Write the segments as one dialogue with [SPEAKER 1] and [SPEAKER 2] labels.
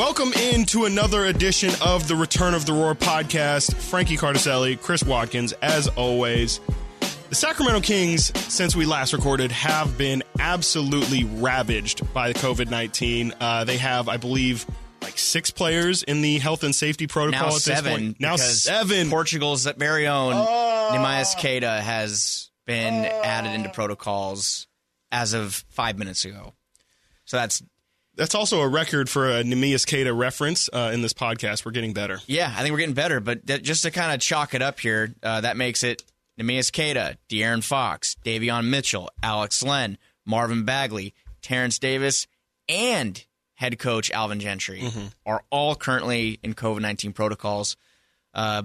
[SPEAKER 1] Welcome into another edition of the Return of the Roar podcast. Frankie Cardicelli, Chris Watkins, as always. The Sacramento Kings, since we last recorded, have been absolutely ravaged by COVID 19. Uh, they have, I believe, like six players in the health and safety protocol
[SPEAKER 2] now
[SPEAKER 1] at this
[SPEAKER 2] seven.
[SPEAKER 1] point. Now seven.
[SPEAKER 2] Portugal's very own
[SPEAKER 1] Oh.
[SPEAKER 2] Neemias Queta has been added into protocols as of five minutes ago. So that's
[SPEAKER 1] That's also a record for a Neemias Queta reference uh, in this podcast. We're getting better.
[SPEAKER 2] yeah, I think we're getting better. But just to kind of chalk it up here, uh, that makes it Neemias Queta, De'Aaron Fox, Davion Mitchell, Alex Len, Marvin Bagley, Terrence Davis, and head coach Alvin Gentry
[SPEAKER 1] Mm-hmm.
[SPEAKER 2] are all currently in COVID nineteen protocols. Uh,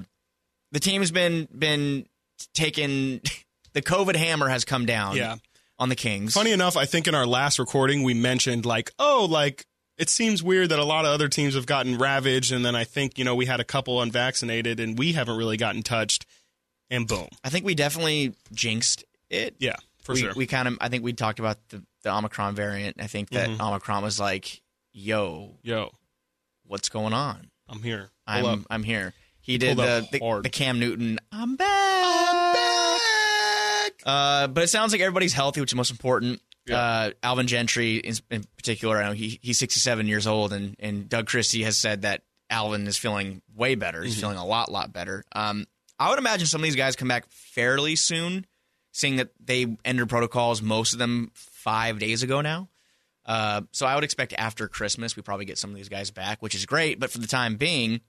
[SPEAKER 2] the team has been been taken. The COVID hammer has come down.
[SPEAKER 1] Yeah.
[SPEAKER 2] On the Kings.
[SPEAKER 1] Funny enough, I think in our last recording we mentioned like, oh, like it seems weird that a lot of other teams have gotten ravaged, and then I think you know we had a couple unvaccinated, and we haven't really gotten touched, and boom,
[SPEAKER 2] I think we definitely jinxed it.
[SPEAKER 1] yeah, for
[SPEAKER 2] we,
[SPEAKER 1] sure.
[SPEAKER 2] We kind of. I think we talked about the, the Omicron variant. I think that
[SPEAKER 1] Mm-hmm.
[SPEAKER 2] Omicron was like, "Yo,
[SPEAKER 1] Yo,
[SPEAKER 2] what's going on?
[SPEAKER 1] I'm here. Pull
[SPEAKER 2] I'm
[SPEAKER 1] up.
[SPEAKER 2] I'm here." He did the, the the Cam Newton. I'm back. Uh, but it sounds like everybody's healthy, which is most important.
[SPEAKER 1] Yeah.
[SPEAKER 2] Uh, Alvin Gentry, in, in particular, I know he, he's 67 years old, and, and Doug Christie has said that Alvin is feeling way better.
[SPEAKER 1] Mm-hmm.
[SPEAKER 2] He's feeling a lot, lot better. Um, I would imagine some of these guys come back fairly soon, seeing that they entered protocols, most of them five days ago now. Uh, so I would expect after Christmas we probably get some of these guys back, which is great. But for the time being,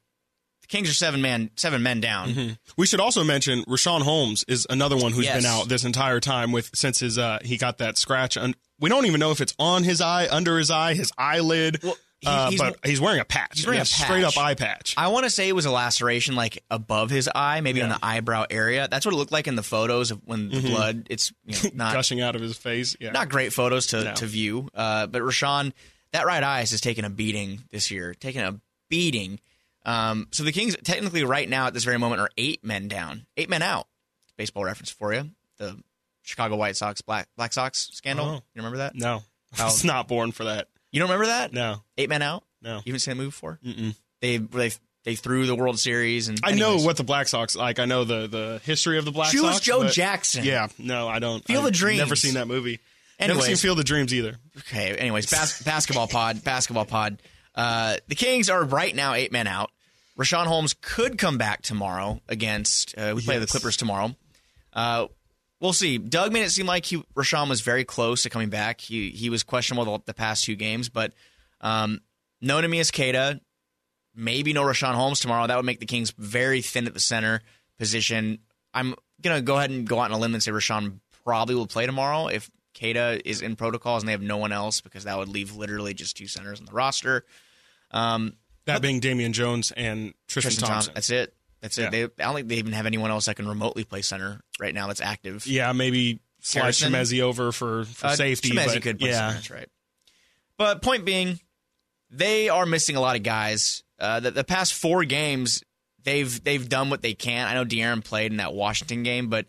[SPEAKER 2] the Kings are seven man, seven men down.
[SPEAKER 1] We should also mention Richaun Holmes is another one who's
[SPEAKER 2] Yes.
[SPEAKER 1] been out this entire time with since his uh he got that scratch. And we don't even know if it's on his eye, under his eye, his eyelid.
[SPEAKER 2] Well, he-
[SPEAKER 1] uh,
[SPEAKER 2] he's-
[SPEAKER 1] but he's wearing a patch.
[SPEAKER 2] he's wearing
[SPEAKER 1] Yeah,
[SPEAKER 2] a
[SPEAKER 1] straight up eye patch.
[SPEAKER 2] I want to say it was a laceration like above his eye, maybe in
[SPEAKER 1] Yeah.
[SPEAKER 2] the eyebrow area. That's what it looked like in the photos of when the blood. It's you know, not
[SPEAKER 1] gushing out of his face. Yeah,
[SPEAKER 2] not great photos to,
[SPEAKER 1] No.
[SPEAKER 2] to view. Uh, but Richaun, that right eye has just taken a beating this year, taking a beating. Um, so the Kings, technically, right now at this very moment, are eight men down, eight men out. Baseball reference for you. The Chicago White Sox Black Black Sox scandal.
[SPEAKER 1] Oh.
[SPEAKER 2] You remember that?
[SPEAKER 1] no, I was not born for that.
[SPEAKER 2] You don't remember that?
[SPEAKER 1] No,
[SPEAKER 2] Eight men out.
[SPEAKER 1] no.
[SPEAKER 2] You haven't seen that movie before? Mm-mm. They they they threw the World Series and
[SPEAKER 1] I know what the Black Sox like. I know the the history of the Black
[SPEAKER 2] Choose
[SPEAKER 1] Sox.
[SPEAKER 2] Joe
[SPEAKER 1] but-
[SPEAKER 2] Jackson.
[SPEAKER 1] Yeah, no, I don't.
[SPEAKER 2] Feel
[SPEAKER 1] I've
[SPEAKER 2] the Dreams.
[SPEAKER 1] Never seen that movie. Never seen Field of Dreams either.
[SPEAKER 2] Okay. Anyways, bas- basketball pod, basketball pod. Uh, the Kings are right now eight men out. Richaun Holmes could come back tomorrow against. Uh, we play the Clippers tomorrow. Uh, we'll see. Doug made it seem like he Richaun was very close to coming back. He he was questionable the, the past two games, but um, no Neemias Queta, maybe no Richaun Holmes tomorrow. That would make the Kings very thin at the center position. I'm gonna go ahead and go out on a limb and say Richaun probably will play tomorrow if Queta is in protocols and they have no one else because that would leave literally just two centers on the roster. Um,
[SPEAKER 1] That being Damian Jones and Tristan,
[SPEAKER 2] Tristan
[SPEAKER 1] Thompson.
[SPEAKER 2] Thompson. That's it. That's it. They, I don't think they even have anyone else that can remotely play center right now that's active.
[SPEAKER 1] Yeah, maybe slide? Chimezie over for, for
[SPEAKER 2] Uh,
[SPEAKER 1] safety.
[SPEAKER 2] Chimezie
[SPEAKER 1] but
[SPEAKER 2] could play
[SPEAKER 1] yeah,
[SPEAKER 2] center, that's right. But point being, they are missing a lot of guys. Uh, the, the past four games, they've they've done what they can. I know De'Aaron played in that Washington game, but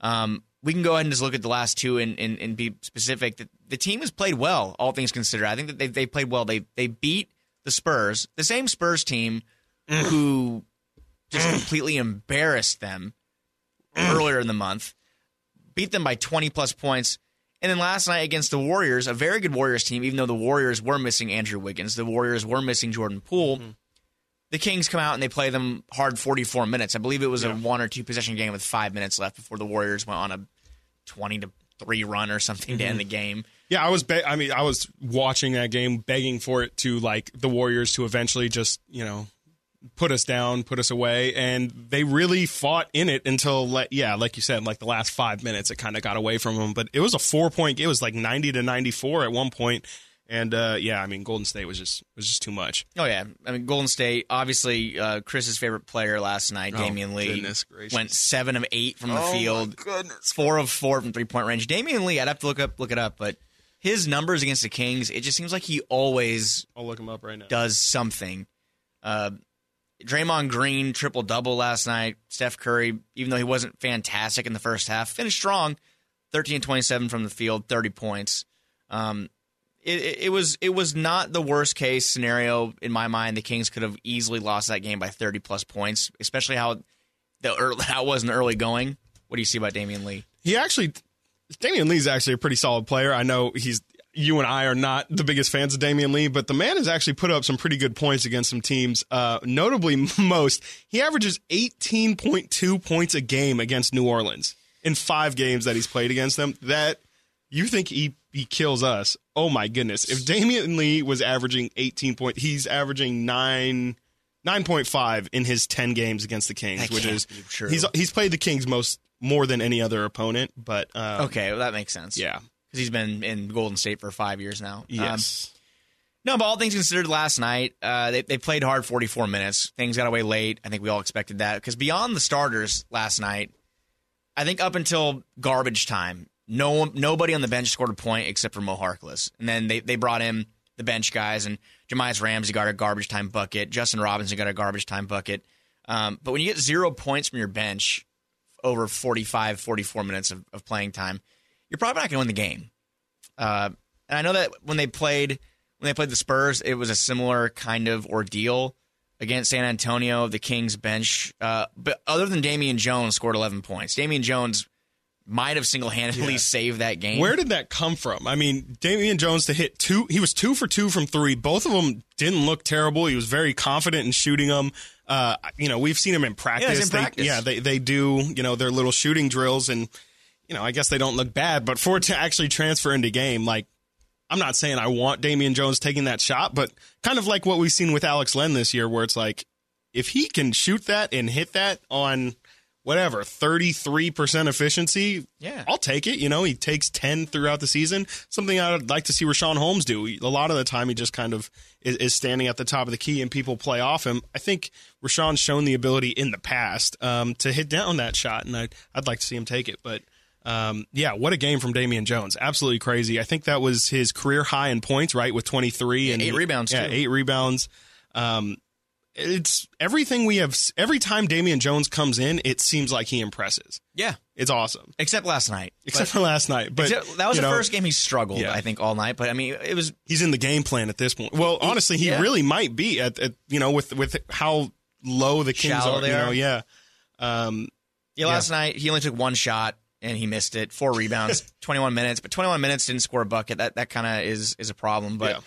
[SPEAKER 2] um, we can go ahead and just look at the last two and, and, and be specific. The, the team has played well, all things considered. I think that they they played well. They they beat the Spurs, the same Spurs team who just mm. completely embarrassed them mm. earlier in the month, beat them by 20 plus points. And then last night against the Warriors, a very good Warriors team, even though the Warriors were missing Andrew Wiggins, the Warriors were missing Jordan Poole. Mm-hmm. The Kings come out and they play them hard 44 minutes. I believe it was a one or two possession game with five minutes left before the Warriors went on a 20 to three run or something to end mm-hmm. the game.
[SPEAKER 1] yeah. I was. Be- I mean, I was watching that game, begging for it to like the Warriors to eventually just you know put us down, put us away, and they really fought in it until like yeah, like you said, like the last five minutes, it kind of got away from them. But it was a four point. Game, it was like ninety to ninety four at one point, and uh, yeah, I mean, Golden State was just was just too much.
[SPEAKER 2] Oh yeah, I mean Golden State. Obviously, uh, Chris's favorite player last night, Damion Lee,
[SPEAKER 1] Oh, goodness gracious.
[SPEAKER 2] went seven of eight from the
[SPEAKER 1] Oh,
[SPEAKER 2] field,
[SPEAKER 1] goodness.
[SPEAKER 2] four of four from three point range. Damion Lee, I'd have to look up look it up, but his numbers against the Kings, it just seems like he always
[SPEAKER 1] I'll look him up right now.
[SPEAKER 2] does something. Uh, Draymond Green triple double last night. Steph Curry, even though he wasn't fantastic in the first half, finished strong. 13 27 from the field, 30 points. Um, it, it, was it was not the worst case scenario in my mind. The Kings could have easily lost that game by 30 plus points, especially how the early, how it was in the early going. What do you see about Damion Lee?
[SPEAKER 1] He actually, Damion Lee's actually a pretty solid player. I know he's you and I are not the biggest fans of Damion Lee, but the man has actually put up some pretty good points against some teams. Uh, notably, most he averages 18.2 points a game against New Orleans in five games that he's played against them. That you think he he kills us? Oh my goodness! If Damion Lee was averaging 18 point, he's averaging nine. 9.5 in his 10 games against the Kings,
[SPEAKER 2] That
[SPEAKER 1] which is he's he's played the Kings most more than any other opponent, but um,
[SPEAKER 2] Okay, well, that makes sense.
[SPEAKER 1] yeah,
[SPEAKER 2] because he's been in Golden State for five years now. Um,
[SPEAKER 1] yes,
[SPEAKER 2] no, but all things considered, last night uh, they they played hard 44 minutes. Things got away late. I think we all expected that because beyond the starters last night, I think up until garbage time, no nobody on the bench scored a point except for Mo Harkless, and then they they brought in the bench guys and Jahmi'us Ramsey got a garbage time bucket. Justin Robinson got a garbage time bucket. Um, but when you get zero points from your bench over 45, 44 minutes of, of playing time, you're probably not going to win the game. Uh, and I know that when they played when they played the Spurs, it was a similar kind of ordeal against San Antonio. The Kings bench, uh, but other than Damian Jones, scored 11 points. Damian Jones might have single handedly
[SPEAKER 1] Yeah.
[SPEAKER 2] saved that game.
[SPEAKER 1] Where did that come from? I mean, Damian Jones to hit two, he was two for two from three. Both of them didn't look terrible. He was very confident in shooting them. Uh, you know, we've seen him in practice.
[SPEAKER 2] in
[SPEAKER 1] They-
[SPEAKER 2] practice.
[SPEAKER 1] yeah, they they do you know their little shooting drills, and you know, I guess they don't look bad. But for it to actually transfer into game, like I'm not saying I want Damian Jones taking that shot, but kind of like what we've seen with Alex Len this year, where it's like if he can shoot that and hit that on whatever 33% efficiency
[SPEAKER 2] Yeah.
[SPEAKER 1] i'll take it you know he takes 10 throughout the season something i'd like to see richaun holmes do a lot of the time he just kind of is, is standing at the top of the key and people play off him i think richaun's shown the ability in the past um, to hit down that shot and I'd, I'd like to see him take it but um, yeah, what a game from Damian Jones. Absolutely crazy. I think that was his career high in points, right? With 23 and
[SPEAKER 2] eight rebounds,
[SPEAKER 1] Yeah,
[SPEAKER 2] too.
[SPEAKER 1] eight rebounds. Um, it's everything we have. Every time Damian Jones comes in, it seems like he impresses.
[SPEAKER 2] yeah,
[SPEAKER 1] It's awesome,
[SPEAKER 2] except last night.
[SPEAKER 1] except for last night. But
[SPEAKER 2] Except- that was the
[SPEAKER 1] know,
[SPEAKER 2] first game he struggled,
[SPEAKER 1] Yeah.
[SPEAKER 2] I think, all night. But I mean, it was
[SPEAKER 1] He's in the game plan at this point. Well, honestly, he
[SPEAKER 2] yeah.
[SPEAKER 1] really might be at, at you know with with how low the Kings
[SPEAKER 2] Shallow
[SPEAKER 1] are. You know, yeah. Um,
[SPEAKER 2] Yeah, last night he only took one shot and he missed it. Four rebounds, 21 minutes, but 21 minutes didn't score a bucket. That that kind of is is a problem. But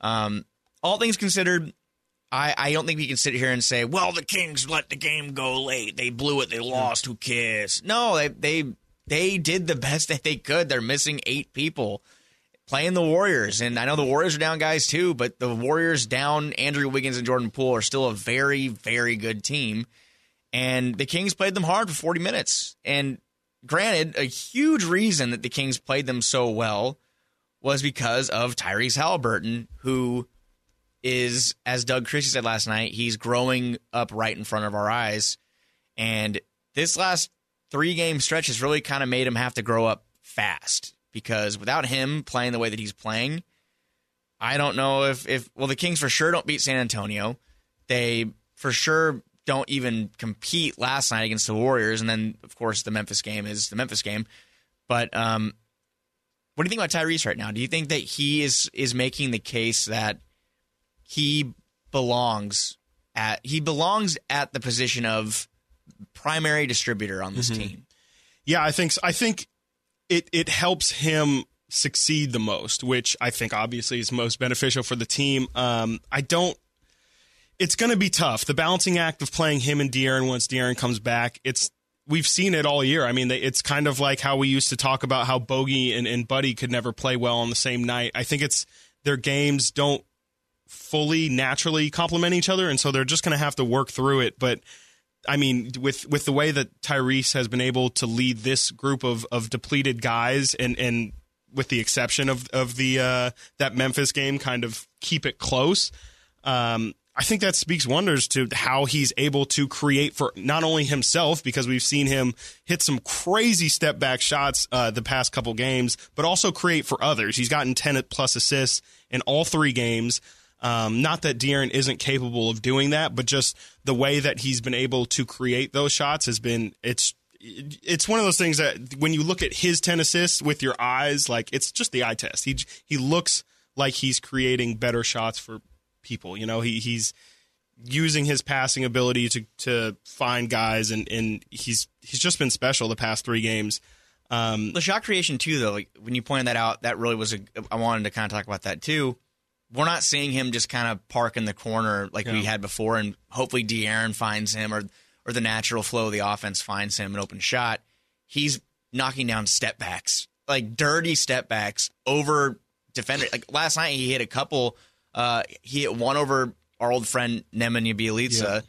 [SPEAKER 2] um, all things considered, I I don't think we can sit here and say, well, the Kings let the game go late. They blew it. They lost. Who cares? No, they they they did the best that they could. They're missing eight people. Playing the Warriors, and I know the Warriors are down guys too, but the Warriors down Andrew Wiggins and Jordan Poole are still a very, very good team and the Kings played them hard for 40 minutes. And granted, a huge reason that the Kings played them so well was because of Tyrese Halliburton, who is, as Doug Christie said last night, he's growing up right in front of our eyes. And this last three game stretch has really kind of made him have to grow up fast because without him playing the way that he's playing, I don't know if, if well, the Kings for sure don't beat San Antonio. They for sure don't even compete last night against the Warriors. And then, of course, the Memphis game is the Memphis game. But um, what do you think about Tyrese right now? Do you think that he is is making the case that he belongs at he belongs at the position of primary distributor on this team?
[SPEAKER 1] Yeah, I think. I think it it helps him succeed the most, which I think obviously is most beneficial for the team. Um, I don't. It's going to be tough. The balancing act of playing him and De'Aaron once De'Aaron comes back. It's we've seen it all year. I mean, they, it's kind of like how we used to talk about how Bogey and, and Buddy could never play well on the same night. I think it's their games don't fully naturally complement each other, and so they're just going to have to work through it. But I mean, with with the way that Tyrese has been able to lead this group of of depleted guys, and and with the exception of of the uh, that Memphis game, kind of keep it close. Um, I think that speaks wonders to how he's able to create for not only himself, because we've seen him hit some crazy step back shots uh, the past couple games, but also create for others. He's gotten 10 plus assists in all three games. Um, not that De'Aaron isn't capable of doing that, but just the way that he's been able to create those shots has been it's it's one of those things that when you look at his 10 assists with your eyes, like it's just the eye test. He he looks like he's creating better shots for people. You know, he he's using his passing ability to to find guys, and and he's he's just been special the past three games. Um,
[SPEAKER 2] the shot creation too, though, like when you pointed that out, that really was a. I wanted to kind of talk about that too. We're not seeing him just kind of park in the corner like yeah. we had before, and hopefully De'Aaron finds him, or or the natural flow of the offense finds him an open shot. He's knocking down step backs, like dirty step backs over defender. Like last night, he hit a couple. Uh, he hit one over our old friend Nemanja Bjelica. Yeah.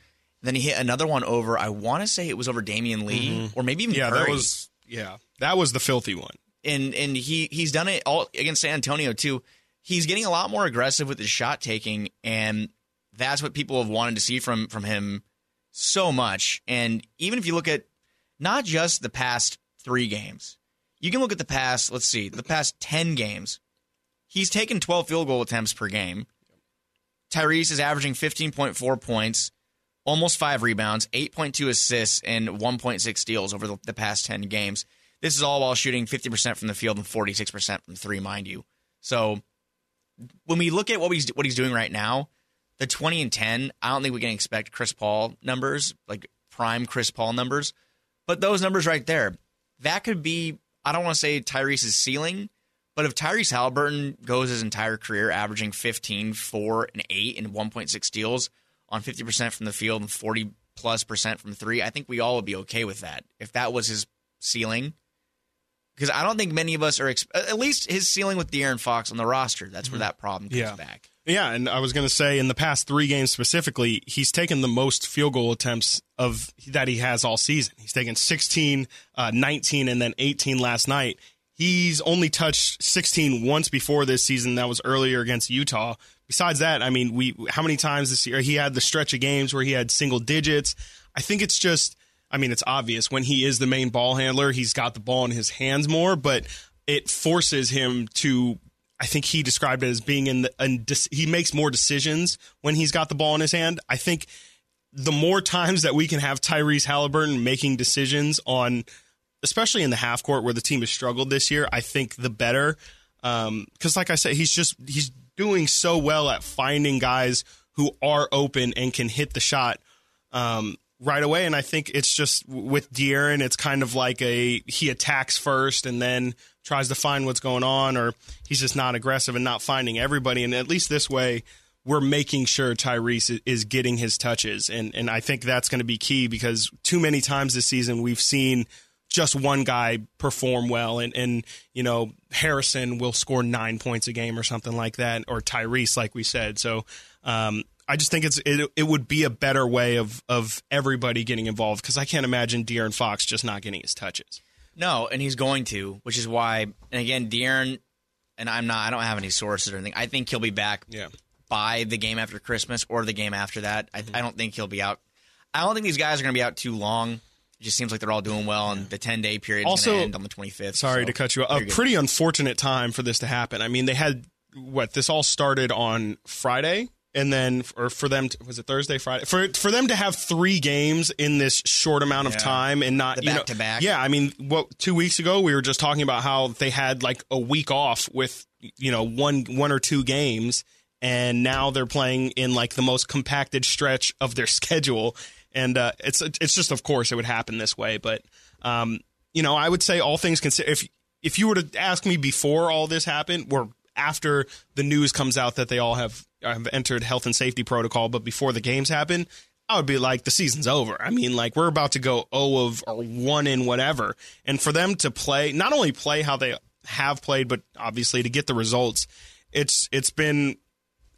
[SPEAKER 2] Then he hit another one over. I want to say it was over Damion Lee, mm-hmm. or maybe even
[SPEAKER 1] yeah.
[SPEAKER 2] Curry.
[SPEAKER 1] That was yeah. That was the filthy one.
[SPEAKER 2] And and he he's done it all against San Antonio too. He's getting a lot more aggressive with his shot taking, and that's what people have wanted to see from from him so much. And even if you look at not just the past three games, you can look at the past. Let's see, the past ten games. He's taken 12 field goal attempts per game. Tyrese is averaging 15.4 points, almost five rebounds, 8.2 assists, and 1.6 steals over the, the past 10 games. This is all while shooting 50% from the field and 46% from three, mind you. So when we look at what he's what he's doing right now, the 20 and 10, I don't think we can expect Chris Paul numbers, like prime Chris Paul numbers. But those numbers right there, that could be, I don't want to say Tyrese's ceiling, but if Tyrese Halliburton goes his entire career averaging 15, 4, and 8 and 1.6 steals on 50% from the field and 40 plus percent from three, I think we all would be okay with that. If that was his ceiling, because I don't think many of us are, exp- at least his ceiling with De'Aaron Fox on the roster, that's where mm-hmm. that problem comes
[SPEAKER 1] yeah.
[SPEAKER 2] back.
[SPEAKER 1] Yeah, and I was going to say in the past three games specifically, he's taken the most field goal attempts of that he has all season. He's taken 16, uh, 19, and then 18 last night. He's only touched 16 once before this season. That was earlier against Utah. Besides that, I mean, we how many times this year he had the stretch of games where he had single digits. I think it's just, I mean, it's obvious when he is the main ball handler, he's got the ball in his hands more, but it forces him to. I think he described it as being in the. In, he makes more decisions when he's got the ball in his hand. I think the more times that we can have Tyrese Halliburton making decisions on especially in the half court where the team has struggled this year, I think the better. Because, um, like I said, he's just he's doing so well at finding guys who are open and can hit the shot um, right away. And I think it's just with De'Aaron, it's kind of like a he attacks first and then tries to find what's going on, or he's just not aggressive and not finding everybody. And at least this way, we're making sure Tyrese is getting his touches. And and I think that's going to be key because too many times this season we've seen just one guy perform well and, and you know Harrison will score nine points a game or something like that or Tyrese like we said so um, I just think it's it, it would be a better way of of everybody getting involved because I can't imagine De'Aaron Fox just not getting his touches.
[SPEAKER 2] No and he's going to which is why and again De'Aaron and I'm not I don't have any sources or anything. I think he'll be back
[SPEAKER 1] yeah.
[SPEAKER 2] by the game after Christmas or the game after that. I, mm-hmm. I don't think he'll be out. I don't think these guys are going to be out too long. It just seems like they're all doing well, and the 10 day period going end on the 25th.
[SPEAKER 1] Sorry
[SPEAKER 2] so
[SPEAKER 1] to cut you off. A pretty unfortunate time for this to happen. I mean, they had what this all started on Friday, and then or for them to, was it Thursday, Friday for for them to have three games in this short amount of yeah. time and not
[SPEAKER 2] back
[SPEAKER 1] know,
[SPEAKER 2] to back.
[SPEAKER 1] Yeah, I mean, what two weeks ago we were just talking about how they had like a week off with you know one one or two games and now they're playing in like the most compacted stretch of their schedule and uh, it's it's just of course it would happen this way. But um, you know, I would say all things considered, if if you were to ask me before all this happened, or after the news comes out that they all have have entered health and safety protocol, but before the games happen, I would be like, the season's over. I mean, like we're about to go 0 of or 1 in whatever. And for them to play, not only play how they have played, but obviously to get the results, it's it's been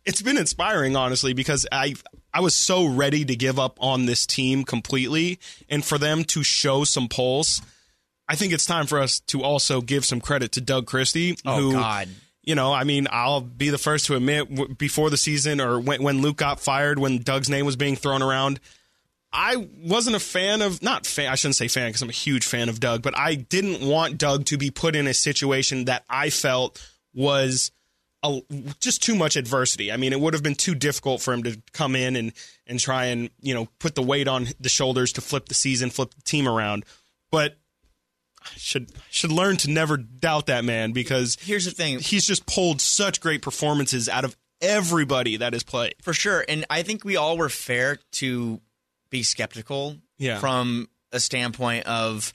[SPEAKER 1] it's been inspiring, honestly, because I I was so ready to give up on this team completely, and for them to show some pulse, I think it's time for us to also give some credit to Doug Christie.
[SPEAKER 2] Oh
[SPEAKER 1] who,
[SPEAKER 2] God.
[SPEAKER 1] You know, I mean, I'll be the first to admit before the season or when, when Luke got fired, when Doug's name was being thrown around, I wasn't a fan of not fan. I shouldn't say fan because I'm a huge fan of Doug, but I didn't want Doug to be put in a situation that I felt was a, just too much adversity. I mean, it would have been too difficult for him to come in and and try and you know put the weight on the shoulders to flip the season, flip the team around. But should should learn to never doubt that man because
[SPEAKER 2] Here's the thing.
[SPEAKER 1] he's just pulled such great performances out of everybody that has played.
[SPEAKER 2] For sure. And I think we all were fair to be skeptical
[SPEAKER 1] Yeah.
[SPEAKER 2] from a standpoint of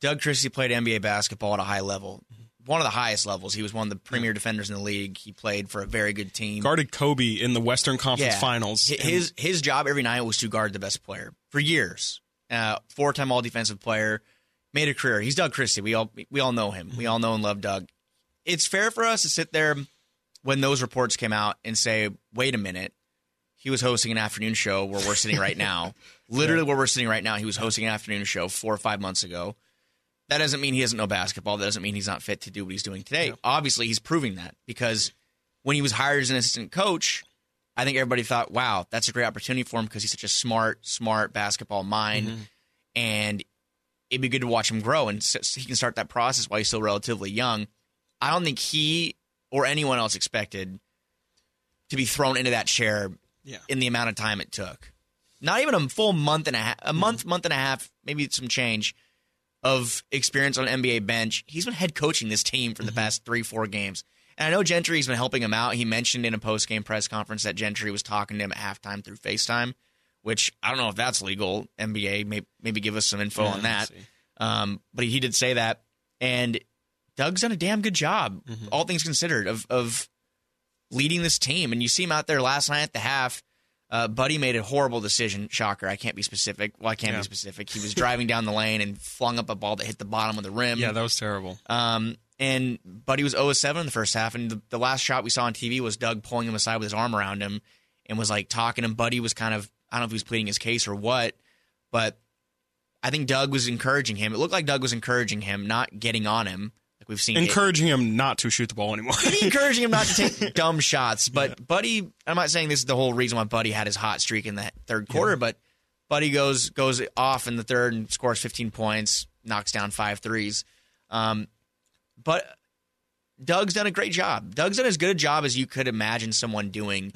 [SPEAKER 2] Doug Christie played NBA basketball at a high level. One of the highest levels. He was one of the premier defenders in the league. He played for a very good team.
[SPEAKER 1] Guarded Kobe in the Western Conference Finals.
[SPEAKER 2] Hi- His his job every night was to guard the best player for years. Uh, Four time All Defensive Player, made a career. He's Doug Christie. We all we all know him. We all know and love Doug. It's fair for us to sit there when those reports came out and say, "Wait a minute." He was hosting an afternoon show where we're sitting right now. Literally, where we're sitting right now, he was hosting an afternoon show four or five months ago. That doesn't mean he doesn't know basketball. That doesn't mean he's not fit to do what he's doing today. Obviously, he's proving that because when he was hired as an assistant coach, I think everybody thought, wow, that's a great opportunity for him because he's such a smart, smart basketball mind. Mm-hmm. And it'd be good to watch him grow and he can start that process while he's still relatively young. I don't think he or anyone else expected to be thrown into that chair
[SPEAKER 1] Yeah.
[SPEAKER 2] in the amount of time it took. Not even a full month and a half, a mm-hmm. month, month and a half, maybe some change of experience on an NBA bench. He's been head coaching this team for the mm-hmm. past three, four games. And I know Gentry's been helping him out. He mentioned in a post game press conference that Gentry was talking to him at halftime through FaceTime, which I don't know if that's legal. NBA, may, maybe give us some info on that. Um, but he did say that. And Doug's done a damn good job, all things considered, of, of leading this team. And you see him out there last night at the half. Uh, Buddy made a horrible decision. Shocker. I can't be specific. Well, I can't
[SPEAKER 1] Yeah.
[SPEAKER 2] be specific. He was driving down the lane and flung up a ball that hit the bottom of the rim.
[SPEAKER 1] Yeah, that was terrible.
[SPEAKER 2] Um, and Buddy was 0 7 in the first half. And the, the last shot we saw on TV was Doug pulling him aside with his arm around him and was like talking to him. Buddy was kind of, I don't know if he was pleading his case or what, but I think Doug was encouraging him. It looked like Doug was encouraging him, not getting on him. Like we've seen.
[SPEAKER 1] Encouraging him not to shoot the ball anymore.
[SPEAKER 2] Encouraging him not to take dumb shots. But Buddy, I'm not saying this is the whole reason why Buddy had his hot streak in the third quarter, but Buddy goes goes off in the third and scores 15 points, knocks down five threes. Um, but Doug's done a great job. Doug's done as good a job as you could imagine someone doing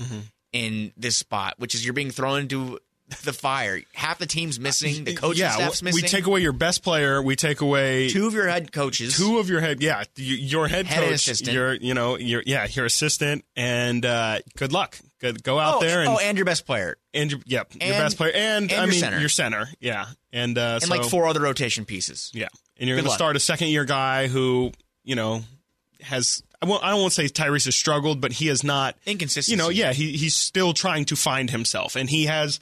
[SPEAKER 2] in this spot, which is you're being thrown into the fire. Half the team's missing, the coaching
[SPEAKER 1] yeah,
[SPEAKER 2] staff's
[SPEAKER 1] we take away your best player. We take away
[SPEAKER 2] two of your head coaches.
[SPEAKER 1] two of your head. Yeah, your head,
[SPEAKER 2] Head
[SPEAKER 1] coach.
[SPEAKER 2] assistant.
[SPEAKER 1] Your, you know, your yeah, your assistant. And uh, good luck. Good, go out
[SPEAKER 2] oh,
[SPEAKER 1] there and
[SPEAKER 2] oh, and your best player,
[SPEAKER 1] and your, yep, your best player, and,
[SPEAKER 2] and
[SPEAKER 1] I
[SPEAKER 2] your
[SPEAKER 1] mean
[SPEAKER 2] center.
[SPEAKER 1] your center. Yeah, and uh,
[SPEAKER 2] and
[SPEAKER 1] so,
[SPEAKER 2] like four other rotation pieces.
[SPEAKER 1] Yeah, and you're going to start a second year guy who you know has. I won't, I don't want to say Tyrese has struggled, but he has not.
[SPEAKER 2] Inconsistency.
[SPEAKER 1] You know, yeah, he he's still trying to find himself, and he has.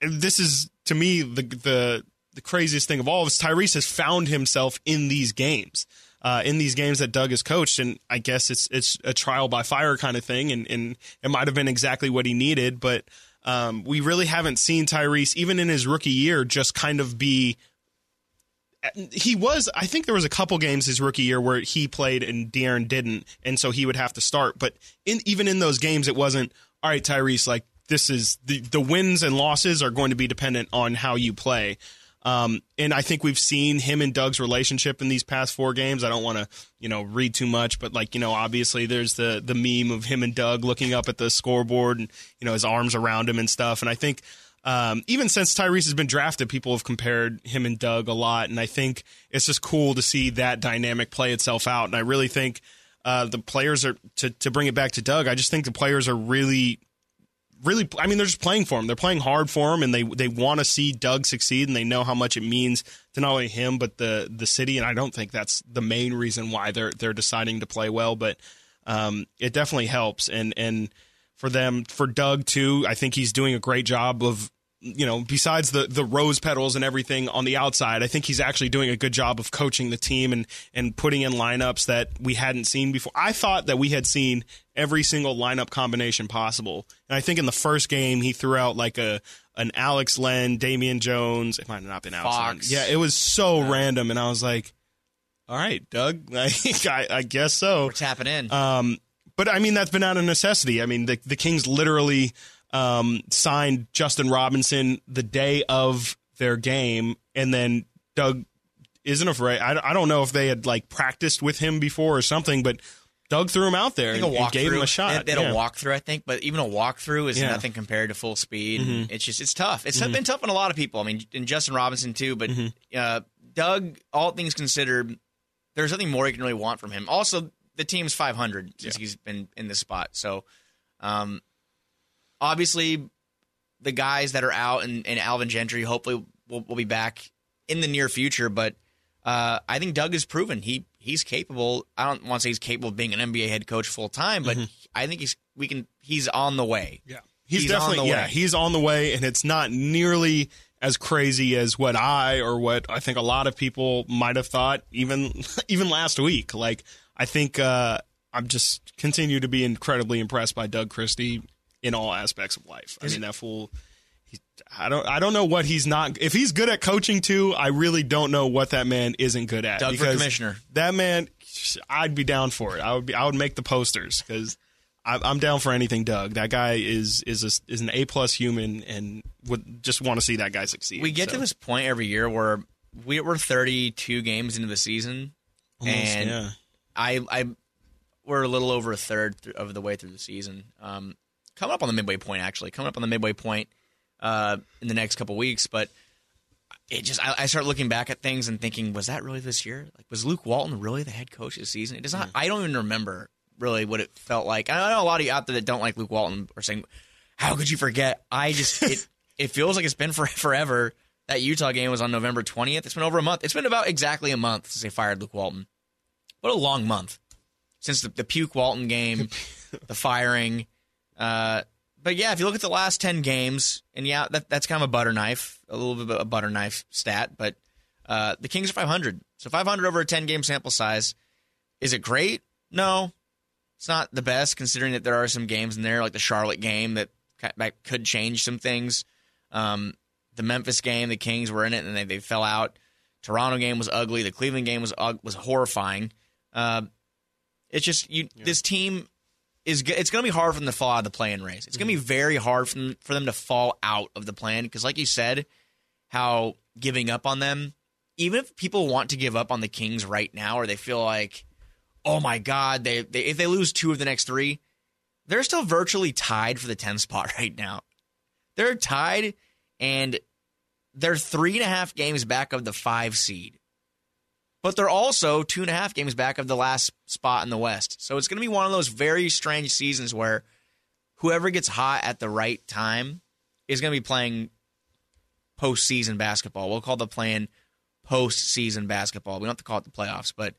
[SPEAKER 1] This is to me the the the craziest thing of all is Tyrese has found himself in these games. Uh, in these games that Doug has coached, and I guess it's it's a trial by fire kind of thing, and, and it might have been exactly what he needed, but um, we really haven't seen Tyrese even in his rookie year just kind of be he was I think there was a couple games his rookie year where he played and De'Aaron didn't, and so he would have to start. But in even in those games, it wasn't all right, Tyrese. Like this is the the wins and losses are going to be dependent on how you play. Um, and I think we've seen him and Doug's relationship in these past four games. I don't want to, you know, read too much, but like, you know, obviously there's the the meme of him and Doug looking up at the scoreboard and you know his arms around him and stuff. And I think um, even since Tyrese has been drafted, people have compared him and Doug a lot, and I think it's just cool to see that dynamic play itself out. And I really think uh, the players are to to bring it back to Doug. I just think the players are really really I mean they're just playing for him. They're playing hard for him and they they want to see Doug succeed and they know how much it means to not only him but the the city and I don't think that's the main reason why they're they're deciding to play well but um, it definitely helps and and for them for Doug too I think he's doing a great job of you know besides the the rose petals and everything on the outside I think he's actually doing a good job of coaching the team and and putting in lineups that we hadn't seen before. I thought that we had seen every single lineup combination possible. And I think in the first game he threw out like a an Alex Len, Damian Jones. It might have not been Alex Len. Yeah, it was so random and I was like all right, Doug. Like, I, I guess so.
[SPEAKER 2] We're tapping in.
[SPEAKER 1] Um, but I mean, that's been out of necessity. I mean, the the Kings literally um, signed Justin Robinson the day of their game, and then Doug isn't afraid. I, I don't know if they had like practiced with him before or something, but Doug threw him out there and, and gave him a shot.
[SPEAKER 2] They, had
[SPEAKER 1] Yeah.
[SPEAKER 2] a walkthrough, I think, but even a walkthrough is
[SPEAKER 1] Yeah.
[SPEAKER 2] nothing compared to full speed.
[SPEAKER 1] Mhm.
[SPEAKER 2] It's just it's tough. It's been tough on a lot of people. I mean, and Justin Robinson too. But
[SPEAKER 1] Mhm.
[SPEAKER 2] uh, Doug, all things considered, there's nothing more you can really want from him. Also, the team's 500 since
[SPEAKER 1] Yeah.
[SPEAKER 2] he's been in this spot. So, um, obviously, the guys that are out and, and Alvin Gentry hopefully will, will be back in the near future. But uh, I think Doug has proven he he's capable. I don't want to say he's capable of being an NBA head coach full time, but I think he's we can he's on the way.
[SPEAKER 1] Yeah. He's,
[SPEAKER 2] He's on
[SPEAKER 1] definitely
[SPEAKER 2] the
[SPEAKER 1] yeah,
[SPEAKER 2] way.
[SPEAKER 1] he's on the way and it's not nearly as crazy as what I or what I think a lot of people might have thought even even last week. Like I think uh I'm just continue to be incredibly impressed by Doug Christie in all aspects of life. I mean that fool he, I don't I don't know what he's not if he's good at coaching too, I really don't know what that man isn't good at.
[SPEAKER 2] Doug for commissioner.
[SPEAKER 1] That man I'd be down for it. I would be I would make the posters I- I'm down for anything, Doug. That guy is is a, is an A plus human, and would just want to see that guy succeed.
[SPEAKER 2] We get
[SPEAKER 1] So,
[SPEAKER 2] to this point every year where we, we're 32 games into the season,
[SPEAKER 1] almost,
[SPEAKER 2] and
[SPEAKER 1] yeah.
[SPEAKER 2] I, I, we're a little over a third of the way through the season. Um, coming up on the midway point, actually, coming up on the midway point uh, in the next couple weeks. But it just, I, I start looking back at things and thinking, was that really this year? Like, was Luke Walton really the head coach this season? It does not. I don't even remember really what it felt like. I know a lot of you out there that don't like Luke Walton are saying, "How could you forget?" I just, it, it feels like it's been for forever. That Utah game was on November 20th. It's been over a month. It's been about exactly a month since they fired Luke Walton. What a long month since the, the Puke Walton game, the firing. Uh, but yeah, if you look at the last 10 games, and yeah, that, that's kind of a butter knife, a little bit of a butter knife stat, but uh, the Kings are 500. So 500 over a 10 game sample size. Is it great? No. It's not the best considering that there are some games in there, like the Charlotte game, that, that could change some things. Um, the Memphis game, the Kings were in it and they, they fell out. Toronto game was ugly. The Cleveland game was was horrifying. Uh, it's just you. This team is it's going to be hard for them to fall out of the play-in race. It's going to be mm-hmm. very hard for them, for them to fall out of the plan because, like you said, how giving up on them. Even if people want to give up on the Kings right now, or they feel like, oh my god, they, they if they lose two of the next three, they're still virtually tied for the 10 spot right now. They're tied, and they're three and a half games back of the five seed. But they're also two and a half games back of the last spot in the West. So it's going to be one of those very strange seasons where whoever gets hot at the right time is going to be playing postseason basketball. We'll call the playing postseason basketball. We don't have to call it the playoffs, but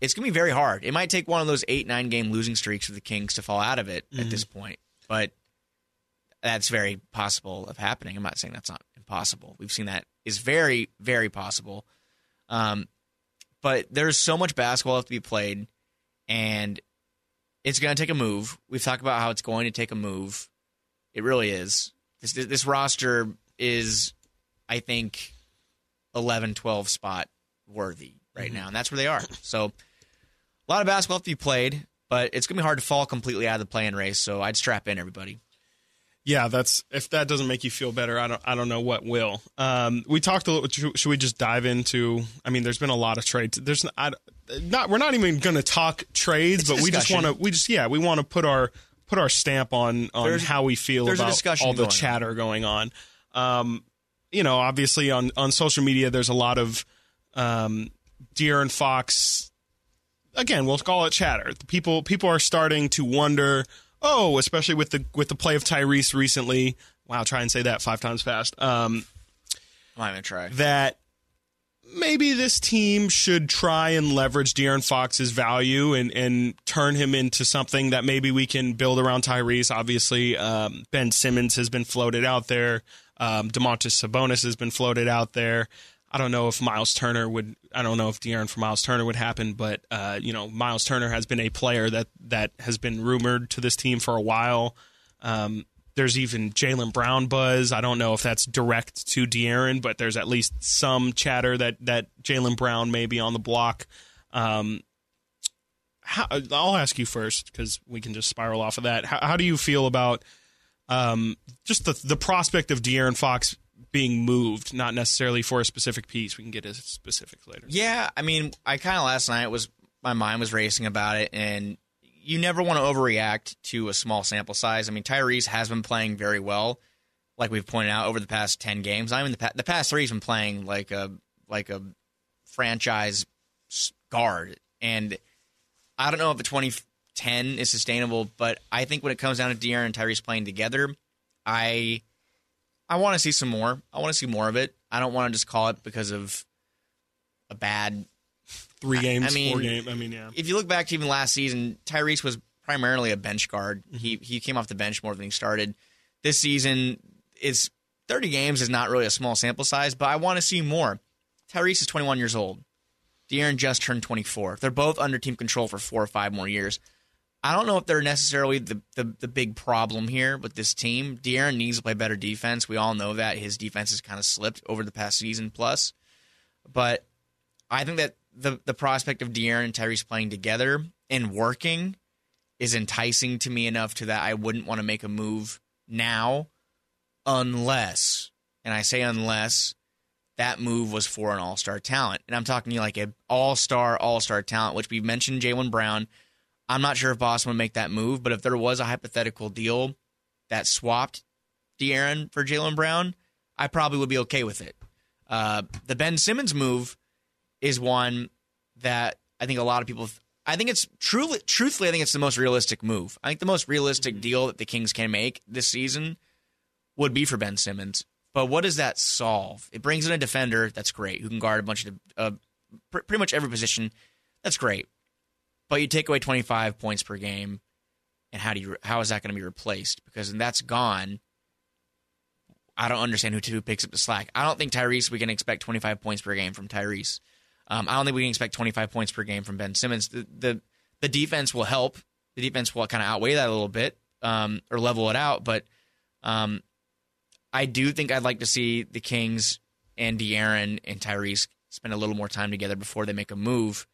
[SPEAKER 2] it's going to be very hard. It might take one of those eight, nine game losing streaks for the Kings to fall out of it at this point, but that's very possible of happening. I'm not saying that's not impossible. We've seen that is very, very possible. Um, but there's so much basketball left to be played, and it's going to take a move. We've talked about how it's going to take a move. It really is. This, this roster is, I think, 11, 12 spot worthy right mm-hmm. now, and that's where they are. So, a lot of basketball to be played, but it's going to be hard to fall completely out of the play-in race. So, I'd strap in everybody.
[SPEAKER 1] Yeah, that's if that doesn't make you feel better, I don't I don't know what will. Um, we talked a little. Should should we just dive into? I mean, there's been a lot of trades. There's I, not. We're not even going to talk trades,
[SPEAKER 2] It's
[SPEAKER 1] but we just want to. We just yeah, we want to put our put our stamp on on
[SPEAKER 2] There's-
[SPEAKER 1] how we feel about all the
[SPEAKER 2] going on.
[SPEAKER 1] chatter going on. Um, you know, obviously on on social media, there's a lot of um, De'Aaron Fox again, we'll call it chatter. People people are starting to wonder. Oh, especially with the with the play of Tyrese recently. Wow, try and say that five times fast. Um,
[SPEAKER 2] I'm going to try.
[SPEAKER 1] that maybe this team should try and leverage De'Aaron Fox's value and and turn him into something that maybe we can build around Tyrese. Obviously, um, Ben Simmons has been floated out there. Um, Domantas Sabonis has been floated out there. I don't know if Miles Turner would. I don't know if De'Aaron for Miles Turner would happen, but uh, you know, Miles Turner has been a player that that has been rumored to this team for a while. Um, there's even Jaylen Brown buzz. I don't know if that's direct to De'Aaron, but there's at least some chatter that that Jaylen Brown may be on the block. Um, how, I'll ask you first because we can just spiral off of that. How, how do you feel about um, just the the prospect of De'Aaron Fox being moved, not necessarily for a specific piece? We can get into specifics later.
[SPEAKER 2] Yeah, I mean, I kind of last night was my mind was racing about it, and you never want to overreact to a small sample size. I mean, Tyrese has been playing very well, like we've pointed out over the past ten games. I mean, the, pa- the past three, he's been playing like a like a franchise guard. And I don't know if a 2010 is sustainable, but I think when it comes down to De'Aaron and Tyrese playing together, I I want to see some more. I want to see more of it. I don't want to just call it because of a bad
[SPEAKER 1] Three games,
[SPEAKER 2] I mean,
[SPEAKER 1] four games. I mean, yeah.
[SPEAKER 2] if you look back to even last season, Tyrese was primarily a bench guard. Mm-hmm. He he came off the bench more than he started. This season is 30 games is not really a small sample size, but I want to see more. Tyrese is 21 years old. De'Aaron just turned 24. They're both under team control for four or five more years. I don't know if they're necessarily the, the, the big problem here with this team. De'Aaron needs to play better defense. We all know that his defense has kind of slipped over the past season plus. But I think that the the prospect of De'Aaron and Tyrese playing together and working is enticing to me enough to that I wouldn't want to make a move now unless, and I say unless, that move was for an all star talent. And I'm talking you like an all star, all star talent, which we've mentioned Jaylen Brown. I'm not sure if Boston would make that move, but if there was a hypothetical deal that swapped De'Aaron for Jaylen Brown, I probably would be okay with it. Uh, the Ben Simmons move is one that I think a lot of people. I think it's truly, truthfully, I think it's the most realistic move. I think the most realistic deal that the Kings can make this season would be for Ben Simmons. But what does that solve? It brings in a defender that's great who can guard a bunch of uh, pr- pretty much every position. That's great. But you take away 25 points per game, and how do you how is that going to be replaced? Because when that's gone. I don't understand who, who picks up the slack. I don't think Tyrese. We can expect 25 points per game from Tyrese. Um, I don't think we can expect 25 points per game from Ben Simmons. The the, the defense will help. The defense will kind of outweigh that a little bit um, or level it out. But um, I do think I'd like to see the Kings and De'Aaron and Tyrese spend a little more time together before they make a move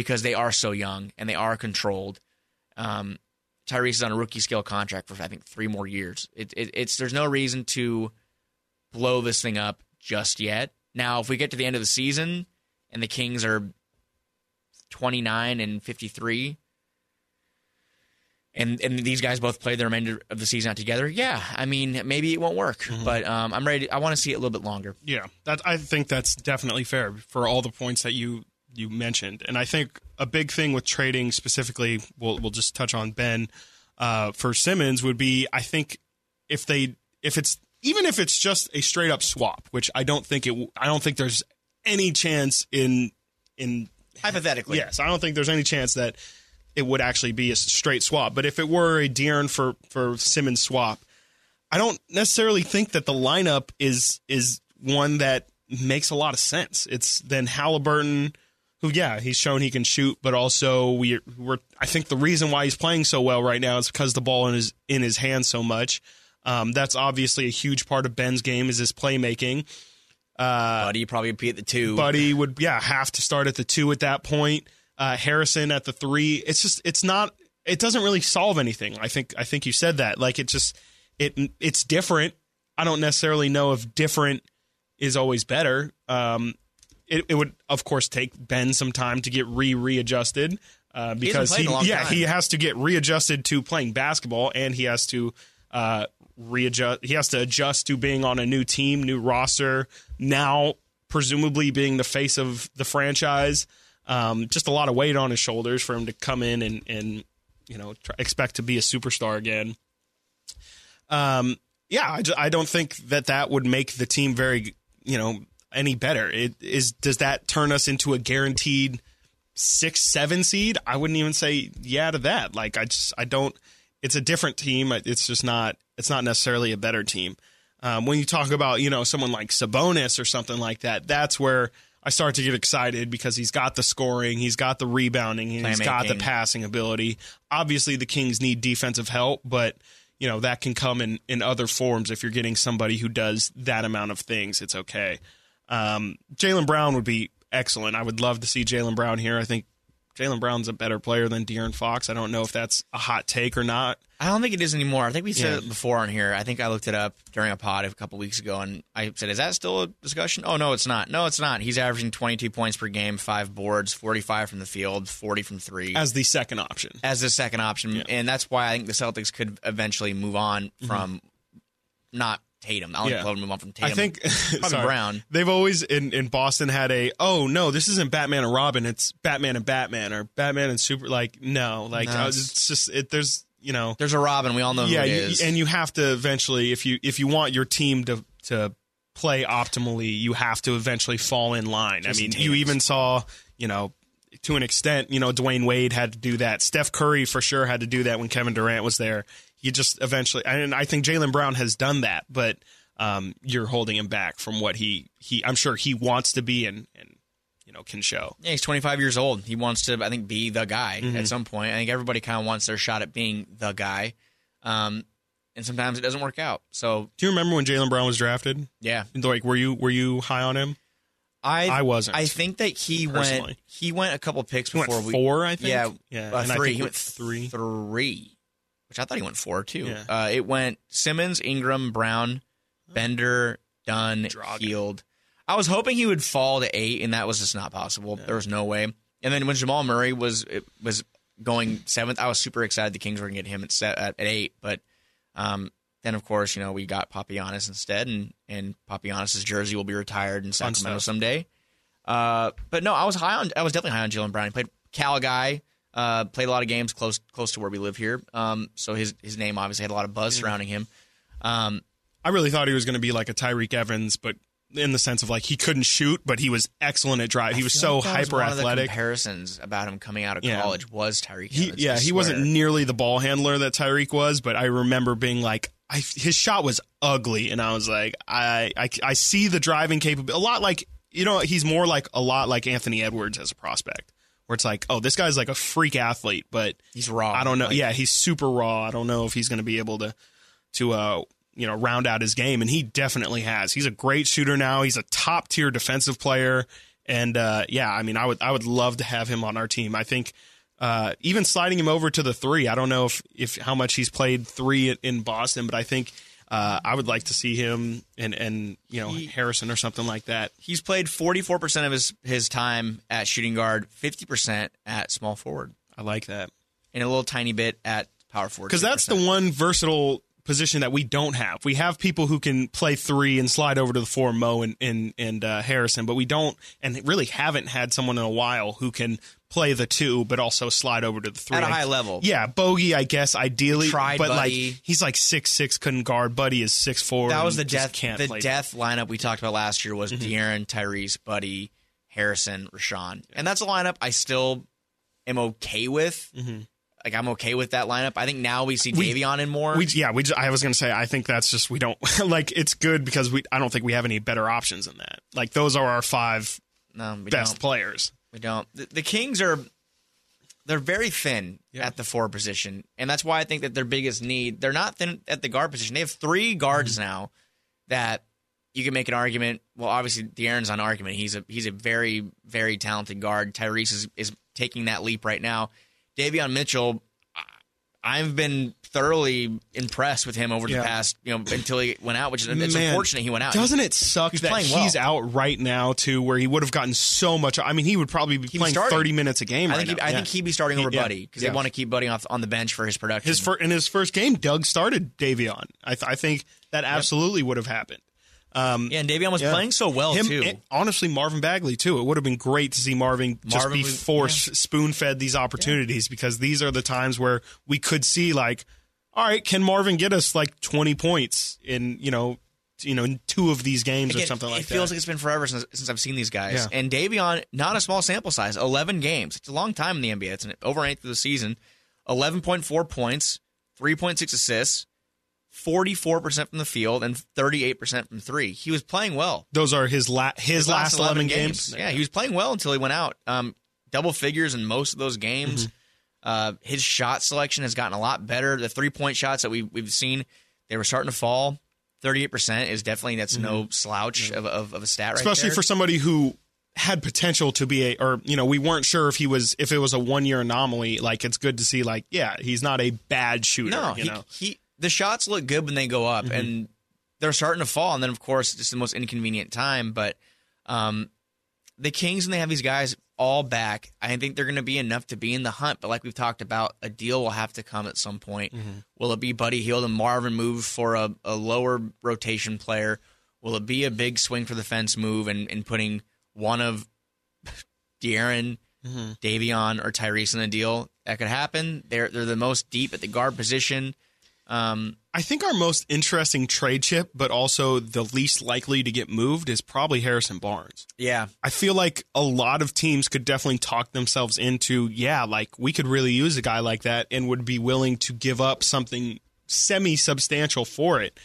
[SPEAKER 2] because they are so young and they are controlled. Um, Tyrese is on a rookie scale contract for I think three more years. It, it, it's there's no reason to blow this thing up just yet. Now, if we get to the end of the season and the Kings are 29 and 53, and and these guys both play the remainder of the season out together, yeah, I mean maybe it won't work, but um, I'm ready. I want to see it a little bit longer.
[SPEAKER 1] Yeah, that I think that's definitely fair for all the points that you you mentioned, and I think a big thing with trading specifically, we'll we'll just touch on Ben uh, for Simmons would be I think if they if it's even if it's just a straight up swap, which I don't think it I don't think there's any chance in in
[SPEAKER 2] Hypothetically,
[SPEAKER 1] Yes, I don't think there's any chance that it would actually be a straight swap. But if it were a De'Aaron for for Simmons swap, I don't necessarily think that the lineup is is one that makes a lot of sense. It's then Halliburton, who yeah he's shown he can shoot, but also we we're I think the reason why he's playing so well right now is because the ball in his in his hands so much. Um, that's obviously a huge part of Ben's game is his playmaking.
[SPEAKER 2] Buddy probably be at the two.
[SPEAKER 1] Buddy would yeah have to start at the two at that point. Uh, Harrison at the three. It's just it's not. It doesn't really solve anything. I think I think you said that. Like it just it it's different. I don't necessarily know if different is always better. Um, it, it would of course take Ben some time to get re readjusted uh, because he,
[SPEAKER 2] long
[SPEAKER 1] yeah
[SPEAKER 2] time.
[SPEAKER 1] he has to get readjusted to playing basketball and he has to uh, readjust. He has to adjust to being on a new team, new roster. Now, presumably being the face of the franchise, um, just a lot of weight on his shoulders for him to come in and and you know try, expect to be a superstar again. Um, yeah, I, I don't think that that would make the team very you know any better. It is does that turn us into a guaranteed six seven seed? I wouldn't even say yeah to that. Like I just I don't. It's a different team. It's just not. It's not necessarily a better team. Um, when you talk about you know someone like Sabonis or something like that, that's where I start to get excited because he's got the scoring, he's got the rebounding, he's got the passing ability. Obviously, the Kings need defensive help, but you know that can come in in other forms. If you're getting somebody who does that amount of things, it's okay. Um, Jaylen Brown would be excellent. I would love to see Jaylen Brown here. I think Jaylen Brown's a better player than De'Aaron Fox. I don't know if that's a hot take or not.
[SPEAKER 2] I don't think it is anymore. I think we said
[SPEAKER 1] Yeah.
[SPEAKER 2] it before on here. I think I looked it up during a pod a couple weeks ago, and I said, "Is that still a discussion?" Oh no, it's not. No, it's not. He's averaging 22 points per game, five boards, 45 from the field, 40 from three
[SPEAKER 1] As the second option,
[SPEAKER 2] as the second option, and that's why I think the Celtics could eventually move on from not Tatum. I don't
[SPEAKER 1] Yeah.
[SPEAKER 2] think move on from Tatum.
[SPEAKER 1] I think sorry.
[SPEAKER 2] Brown.
[SPEAKER 1] They've always in, in Boston had a oh no this isn't Batman and Robin it's Batman and Batman or Batman and Super like no like
[SPEAKER 2] No,
[SPEAKER 1] uh,
[SPEAKER 2] it's-
[SPEAKER 1] it's just it there's you know
[SPEAKER 2] There's a Robin. We all know
[SPEAKER 1] yeah
[SPEAKER 2] who it
[SPEAKER 1] you, and you have to eventually if you if you want your team to to play optimally you have to eventually fall in line. I
[SPEAKER 2] Jason
[SPEAKER 1] mean you even saw you know to an extent you know Dwyane Wade had to do that. Steph Curry for sure had to do that when Kevin Durant was there. You just eventually and I think Jaylen Brown has done that, but um, you're holding him back from what he he I'm sure he wants to be and and you know can show.
[SPEAKER 2] Yeah, he's 25 years old. He wants to, I think, be the guy
[SPEAKER 1] Mm-hmm.
[SPEAKER 2] at some point. I think everybody kind of wants their shot at being the guy, um, and sometimes it doesn't work out. So
[SPEAKER 1] Do you remember when Jaylen Brown was drafted?
[SPEAKER 2] yeah,
[SPEAKER 1] Like, were you were you high on him?
[SPEAKER 2] I
[SPEAKER 1] I wasn't.
[SPEAKER 2] I think that he
[SPEAKER 1] Personally.
[SPEAKER 2] went. He went a couple picks before we.
[SPEAKER 1] four, I think.
[SPEAKER 2] Yeah,
[SPEAKER 1] yeah,
[SPEAKER 2] uh,
[SPEAKER 1] I
[SPEAKER 2] three.
[SPEAKER 1] think
[SPEAKER 2] He went
[SPEAKER 1] three.
[SPEAKER 2] three, which I thought he went four too.
[SPEAKER 1] Yeah.
[SPEAKER 2] Uh, it went Simmons, Ingram, Brown, Bender, Dunn,
[SPEAKER 1] Dragic.
[SPEAKER 2] Hield. I was hoping he would fall to eight, and that was just not possible. There was no way. And then when Jamal Murray was it was going seventh, I was super excited the Kings were going to get him at, set, at at eight. But um, then, of course, you know we got Papagiannis instead, and and Papagiannis' jersey will be retired in Sacramento someday. Uh, but no, I was high on. I was definitely high on Jaylen Brown. He played Cal guy. Uh, played a lot of games close close to where we live here. Um, so his his name obviously had a lot of buzz surrounding him. Um,
[SPEAKER 1] I really thought he was going to be like a Tyreke Evans, but in the sense of like he couldn't shoot, but he was excellent at drive. He was so
[SPEAKER 2] like was
[SPEAKER 1] hyper
[SPEAKER 2] the
[SPEAKER 1] athletic.
[SPEAKER 2] comparisons about him coming out of
[SPEAKER 1] Yeah.
[SPEAKER 2] college was Tyreke.
[SPEAKER 1] He,
[SPEAKER 2] Evans,
[SPEAKER 1] yeah, he wasn't nearly the ball handler that Tyreke was, but I remember being like, I, his shot was ugly, and I was like, I, I, I see the driving capability. A lot like you know, he's more like a lot like Anthony Edwards as a prospect, where it's like, oh, this guy's like a freak athlete, but
[SPEAKER 2] He's raw.
[SPEAKER 1] I don't know.
[SPEAKER 2] Like,
[SPEAKER 1] yeah, he's super raw. I don't know if he's going to be able to to uh you know round out his game, and he definitely has. He's a great shooter now. He's a top tier defensive player, and uh, yeah, I mean, I would I would love to have him on our team. I think. Uh, even sliding him over to the three, I don't know if, if how much he's played three in Boston, but I think uh, I would like to see him and and you know
[SPEAKER 2] He-
[SPEAKER 1] Harrison or something like that.
[SPEAKER 2] He's played 44% of his, his time at shooting guard, 50% at small forward,
[SPEAKER 1] I like that
[SPEAKER 2] and a little tiny bit at power forward.
[SPEAKER 1] because that's the one versatile position that we don't have. We have people who can play three and slide over to the four, Mo and and, and uh, Harrison, but we don't and really haven't had someone in a while who can play the two, but also slide over to the three
[SPEAKER 2] At a
[SPEAKER 1] I-
[SPEAKER 2] high level.
[SPEAKER 1] Yeah, Bogey, I guess ideally,
[SPEAKER 2] Tried
[SPEAKER 1] but
[SPEAKER 2] Buddy.
[SPEAKER 1] like he's like six six, couldn't guard. Buddy is six four.
[SPEAKER 2] That was the death.
[SPEAKER 1] Can't
[SPEAKER 2] The death lineup we talked about last year was De'Aaron, Tyrese, Buddy, Harrison, Richaun, and that's a lineup I still am okay with. Like I'm okay with that lineup. I think now we see
[SPEAKER 1] We-
[SPEAKER 2] Davion in more.
[SPEAKER 1] We yeah, we. Just, I was gonna say I think that's just we don't like. It's good because we. I don't think we have any better options than that. Like those are our five
[SPEAKER 2] no, we
[SPEAKER 1] best
[SPEAKER 2] don't.
[SPEAKER 1] players.
[SPEAKER 2] We don't. The, the Kings are they're very thin
[SPEAKER 1] Yeah.
[SPEAKER 2] at the four position, and that's why I think that their biggest need. They're not thin at the guard position. They have three guards
[SPEAKER 1] Mm-hmm.
[SPEAKER 2] now that you can make an argument. Well, obviously, De'Aaron's on argument. He's a he's a very very talented guard. Tyrese is is taking that leap right now. Davion Mitchell, I've been thoroughly impressed with him over
[SPEAKER 1] Yeah.
[SPEAKER 2] the past, you know, until he went out. Which is it's
[SPEAKER 1] Man,
[SPEAKER 2] unfortunate he went out.
[SPEAKER 1] Doesn't it suck
[SPEAKER 2] He's
[SPEAKER 1] that
[SPEAKER 2] playing well.
[SPEAKER 1] he's out right now too, where he would have gotten so much? I mean, he would probably be
[SPEAKER 2] He was
[SPEAKER 1] playing
[SPEAKER 2] starting.
[SPEAKER 1] thirty minutes a game.
[SPEAKER 2] I
[SPEAKER 1] right
[SPEAKER 2] think he,
[SPEAKER 1] now.
[SPEAKER 2] I
[SPEAKER 1] Yeah.
[SPEAKER 2] think he'd be starting over
[SPEAKER 1] Yeah.
[SPEAKER 2] Buddy because
[SPEAKER 1] Yeah.
[SPEAKER 2] they want to keep Buddy off on the bench for his production.
[SPEAKER 1] his first in his first game, Doug started Davion. I, th- I think that absolutely would have happened. Um,
[SPEAKER 2] Yeah, and Davion was
[SPEAKER 1] Yeah.
[SPEAKER 2] playing so well
[SPEAKER 1] him,
[SPEAKER 2] too.
[SPEAKER 1] honestly, Marvin Bagley too. It would have been great to see Marvin, just be forced, spoon fed these opportunities because these are the times where we could see like, all right, can Marvin get us like twenty points in you know, you know, in two of these games or something like that.
[SPEAKER 2] it feels like it's been forever since, since I've seen these guys.
[SPEAKER 1] Yeah.
[SPEAKER 2] And Davion, not a small sample size, eleven games. It's a long time in the NBA. It's an, over an eighth of the season. Eleven point four points, three point six assists, forty four percent from the field, and thirty eight percent from three. He was playing well.
[SPEAKER 1] Those are his la- his, last, eleven games.
[SPEAKER 2] Yeah, he was playing well until he went out. Um, double figures in most of those games.
[SPEAKER 1] Mm-hmm.
[SPEAKER 2] Uh, his shot selection has gotten a lot better. The three point shots that we we've seen, they were starting to fall. Thirty eight percent is definitely that's no slouch of, of, of a stat, right
[SPEAKER 1] Mm-hmm. especially for somebody who had potential to be a or you know we weren't sure if he was if it was a one year anomaly like it's good to see like yeah he's not a bad shooter
[SPEAKER 2] no,
[SPEAKER 1] you
[SPEAKER 2] he,
[SPEAKER 1] know
[SPEAKER 2] he the shots look good when they go up,
[SPEAKER 1] Mm-hmm.
[SPEAKER 2] and they're starting to fall. And then of course it's the most inconvenient time, but um, the Kings and they have these guys all back, I think they're going to be enough to be in the hunt. But like we've talked about, a deal will have to come at some point. Will it be Buddy Hield and Marvin move for a, a lower rotation player? Will it be a big swing for the fence move and, and putting one of De'Aaron, Davion, or Tyrese in a deal? That could happen. They're they're the most deep at the guard position. Um,
[SPEAKER 1] I think our most interesting trade chip, but also the least likely to get moved, is probably Harrison Barnes.
[SPEAKER 2] yeah,
[SPEAKER 1] I feel like a lot of teams could definitely talk themselves into, yeah, like we could really use a guy like that and would be willing to give up something semi substantial for it.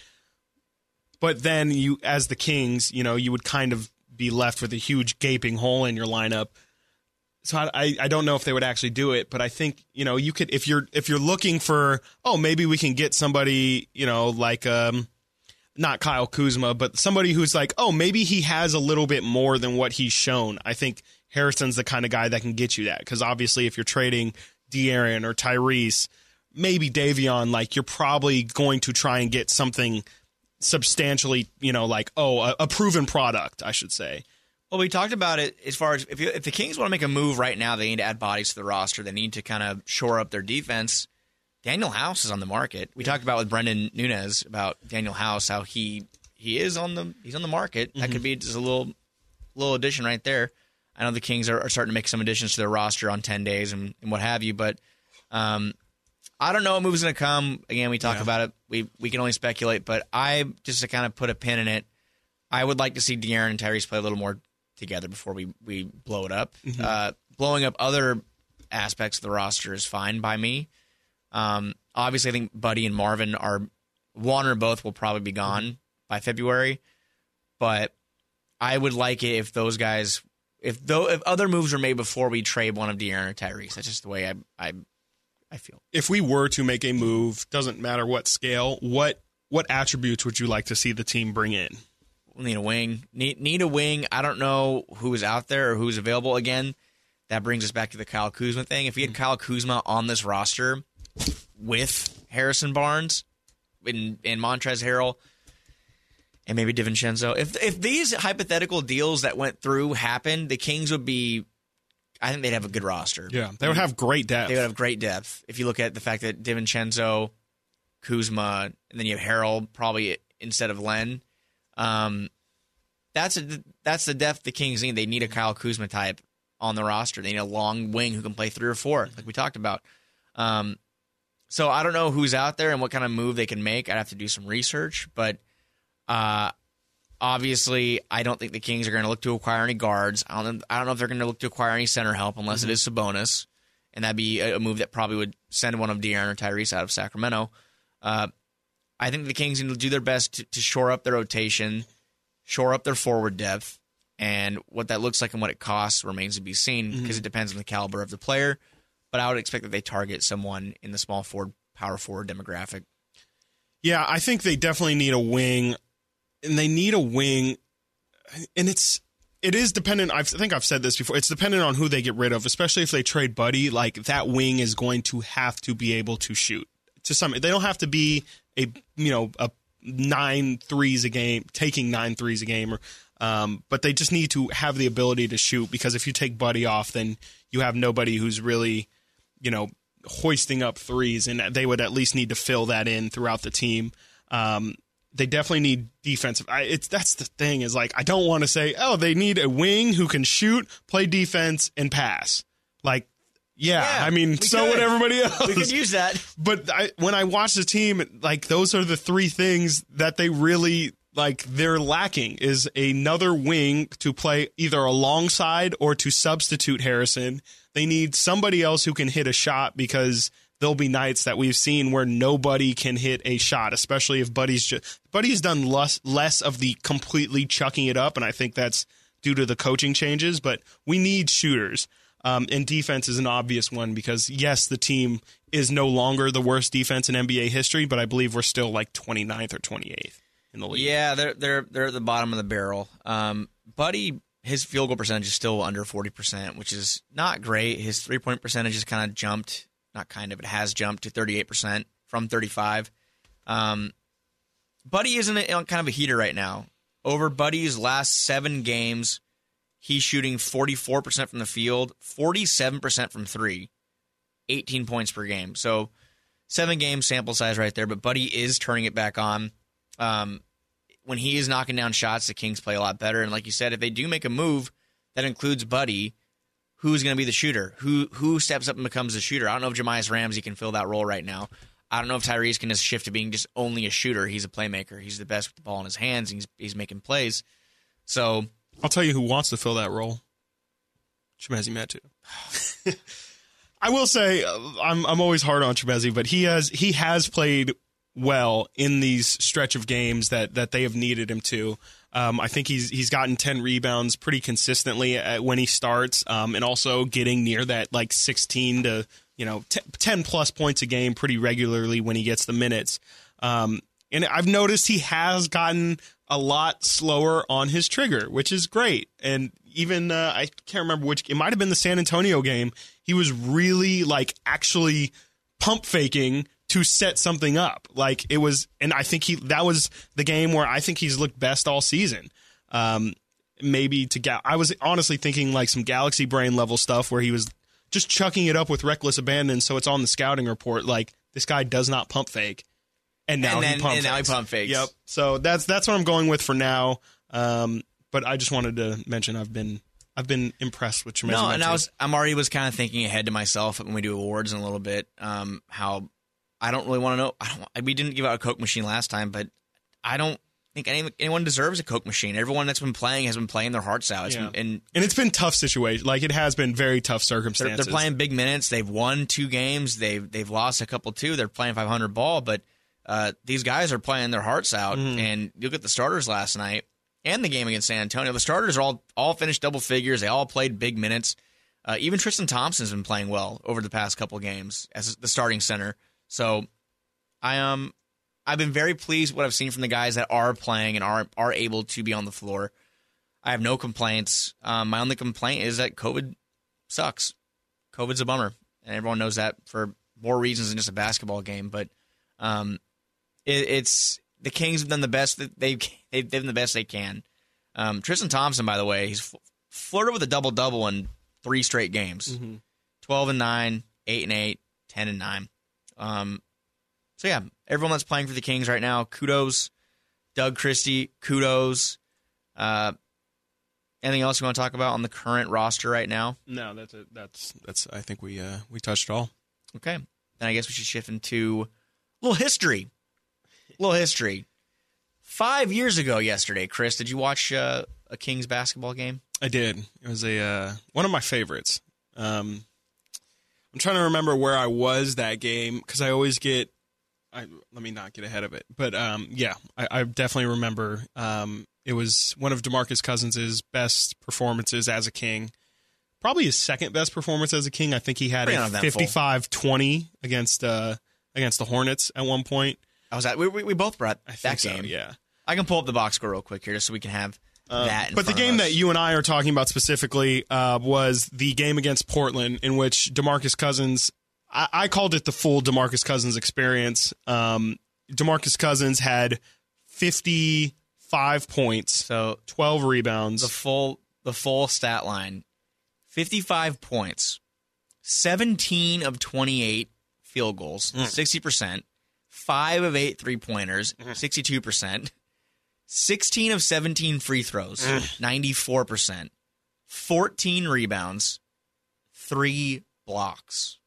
[SPEAKER 1] But then you, as the Kings, you know, you would kind of be left with a huge gaping hole in your lineup. So I, I, don't know if they would actually do it, but I think you know you could if you're if you're looking for oh maybe we can get somebody you know like um not Kyle Kuzma, but somebody who's like, oh, maybe he has a little bit more than what he's shown. I think Harrison's the kind of guy that can get you that because obviously, if you're trading De'Aaron or Tyrese, maybe Davion, like you're probably going to try and get something substantially, you know, like oh, a, a proven product, I should say.
[SPEAKER 2] Well, we talked about it as far as if, you, if the Kings want to make a move right now, they need to add bodies to the roster. They need to kind of shore up their defense. Danuel House is on the market. We talked about with Brendan Nunez about Danuel House, how he he is on the he's on the market. That could be just a little little addition right there. I know the Kings are, are starting to make some additions to their roster on ten days and, and what have you, but um, I don't know what move's going to come. Again, we talk
[SPEAKER 1] Yeah.
[SPEAKER 2] about it. We we can only speculate, but I just to kind of put a pin in it. I would like to see De'Aaron and Tyrese play a little more together before we we blow it up. Uh, blowing up other aspects of the roster is fine by me. Um, obviously, I think Buddy and Marvin are one or both will probably be gone by February, but I would like it if those guys, if though if other moves were made before we trade one of De'Aaron or Tyrese. That's just the way I I I feel.
[SPEAKER 1] If we were to make a move, doesn't matter what scale, what what attributes would you like to see the team bring in?
[SPEAKER 2] Need a wing. Need need a wing. I don't know who is out there or who's available. Again, that brings us back to the Kyle Kuzma thing. If we had mm-hmm. Kyle Kuzma on this roster with Harrison Barnes and, and Montrezl Harrell and maybe DiVincenzo, if if these hypothetical deals that went through happened, the Kings would be. I think they'd have a good roster.
[SPEAKER 1] Yeah, they would have great depth.
[SPEAKER 2] They would have great depth. If you look at the fact that DiVincenzo, Kuzma, and then you have Harrell probably instead of Len. Um, that's a, that's the depth the Kings need. They need a Kyle Kuzma type on the roster. They need a long wing who can play three or four, like we talked about. Um, so I don't know who's out there and what kind of move they can make. I'd have to do some research, but uh, obviously, I don't think the Kings are going to look to acquire any guards. I don't. I don't know if they're going to look to acquire any center help unless it is Sabonis, and that'd be a, a move that probably would send one of De'Aaron or Tyrese out of Sacramento. Uh, I think the Kings need to do their best to, to shore up their rotation, shore up their forward depth, and what that looks like and what it costs remains to be seen mm-hmm. because it depends on the caliber of the player. But I would expect that they target someone in the small forward, power forward demographic.
[SPEAKER 1] Yeah, I think they definitely need a wing, and they need a wing, and it's it is dependent. I've, I think I've said this before. It's dependent on who they get rid of, especially if they trade Buddy. Like that wing is going to have to be able to shoot. To some, they don't have to be a you know a nine threes a game, taking nine threes a game, or um, but they just need to have the ability to shoot. Because if you take Buddy off, then you have nobody who's really you know hoisting up threes, and they would at least need to fill that in throughout the team. Um, they definitely need defensive. I, it's that's the thing is like I don't want to say oh they need a wing who can shoot, play defense, and pass. Like yeah,
[SPEAKER 2] Yeah,
[SPEAKER 1] I mean so
[SPEAKER 2] could.
[SPEAKER 1] would everybody else.
[SPEAKER 2] We could use that.
[SPEAKER 1] but I, when I watch the team, like those are the three things that they really like. They're lacking is another wing to play either alongside or to substitute Harrison. They need somebody else who can hit a shot because there'll be nights that we've seen where nobody can hit a shot, especially if Buddy's just Buddy's done less less of the completely chucking it up, and I think that's due to the coaching changes. But we need shooters. Um, and defense is an obvious one because yes, the team is no longer the worst defense in NBA history, but I believe we're still like 29th or 28th in the league.
[SPEAKER 2] Yeah, they're they're they're at the bottom of the barrel. Um, Buddy, his field goal percentage is still under forty percent, which is not great. His three point percentage has kind of jumped, not kind of, it has jumped to thirty eight percent from thirty five. Um, Buddy isn't on kind of a heater right now. Over Buddy's last seven games, He's shooting 44% from the field, 47% from three, 18 points per game. So seven game sample size right there, but Buddy is turning it back on. Um, when he is knocking down shots, the Kings play a lot better. And like you said, if they do make a move that includes Buddy, who's going to be the shooter? Who who steps up and becomes the shooter? I don't know if Jahmi'us Ramsey can fill that role right now. I don't know if Tyrese can just shift to being just only a shooter. He's a playmaker. He's the best with the ball in his hands. He's he's making plays. So
[SPEAKER 1] I'll tell you who wants to fill that role. Chimezie Metu. I will say uh, I'm I'm always hard on Chimezie, but he has he has played well in these stretch of games that that they have needed him to. Um, I think he's he's gotten ten rebounds pretty consistently when he starts, um, and also getting near that like sixteen to you know t- ten plus points a game pretty regularly when he gets the minutes. Um, and I've noticed he has gotten a lot slower on his trigger, which is great. And even uh, I can't remember which it might have been the San Antonio game. He was really like actually pump faking to set something up. Like it was, and I think he that was the game where I think he's looked best all season. Um, maybe to get, I was honestly thinking like some galaxy brain level stuff where he was just chucking it up with reckless abandon. So it's on the scouting report. Like this guy does not pump fake, and now
[SPEAKER 2] and then,
[SPEAKER 1] he pump
[SPEAKER 2] and now he
[SPEAKER 1] fakes.
[SPEAKER 2] pump fakes.
[SPEAKER 1] Yep. So that's that's what I'm going with for now. Um, but I just wanted to mention I've been I've been impressed with Chimezie.
[SPEAKER 2] No, and I was I'm already was kind of thinking ahead to myself when we do awards in a little bit. Um, how I don't really want to know. I don't. We didn't give out a Coke machine last time, but I don't think any, anyone deserves a Coke machine. Everyone that's been playing has been playing their hearts out. It's
[SPEAKER 1] Yeah.
[SPEAKER 2] been- and
[SPEAKER 1] and it's been tough situation. Like it has been very tough
[SPEAKER 2] they're,
[SPEAKER 1] circumstances.
[SPEAKER 2] they're playing big minutes. They've won two games. They've they've lost a couple too. They're playing 500 ball, but uh, these guys are playing their hearts out.
[SPEAKER 1] Mm-hmm.
[SPEAKER 2] And you look at the starters last night and the game against San Antonio. The starters are all all finished double figures. They all played big minutes. Uh, even Tristan Thompson's been playing well over the past couple games as the starting center. So I um I've been very pleased with what I've seen from the guys that are playing and are are able to be on the floor. I have no complaints. Um, my only complaint is that COVID sucks. COVID's a bummer, and everyone knows that for more reasons than just a basketball game. But um, it, it's the Kings have done the best that they've they've done the best they can. Um, Tristan Thompson, by the way, he's fl- flirted with a double double in three straight games: twelve and nine, eight and eight, 10 and nine. Um, so yeah, everyone that's playing for the Kings right now, kudos. Doug Christie, kudos. Uh, anything else you want to talk about on the current roster right now?
[SPEAKER 1] no, that's it. That's that's. I think we uh we touched it all.
[SPEAKER 2] Okay. Then I guess we should shift into a little history. Little history. Five years ago yesterday, Chris, did you watch uh, a Kings basketball game?
[SPEAKER 1] I did. It was a uh, one of my favorites. Um, I'm trying to remember where I was that game because I always get. I, let me not get ahead of it, but um, yeah, I, I definitely remember. Um, it was one of Demarcus Cousins' best performances as a King. Probably his second best performance as a King. I think he had
[SPEAKER 2] Pretty
[SPEAKER 1] a 55-20 against uh, against the Hornets at one point.
[SPEAKER 2] I was at. We, we, we both brought
[SPEAKER 1] I
[SPEAKER 2] that
[SPEAKER 1] think so,
[SPEAKER 2] game.
[SPEAKER 1] yeah.
[SPEAKER 2] I can pull up the box score real quick here, just so we can have that. in
[SPEAKER 1] But the
[SPEAKER 2] front of
[SPEAKER 1] game
[SPEAKER 2] us.
[SPEAKER 1] that you and I are talking about specifically uh, was the game against Portland, in which Demarcus Cousins. I, I called it the full Demarcus Cousins experience. Um, Demarcus Cousins had fifty-five points,
[SPEAKER 2] so
[SPEAKER 1] twelve rebounds.
[SPEAKER 2] the full the full stat line: fifty-five points, seventeen of twenty-eight field goals,
[SPEAKER 1] Mm.
[SPEAKER 2] sixty percent, five of eight three pointers,
[SPEAKER 1] Mm-hmm.
[SPEAKER 2] sixty-two percent, sixteen of seventeen free throws,
[SPEAKER 1] Mm.
[SPEAKER 2] ninety-four percent, fourteen rebounds, three blocks.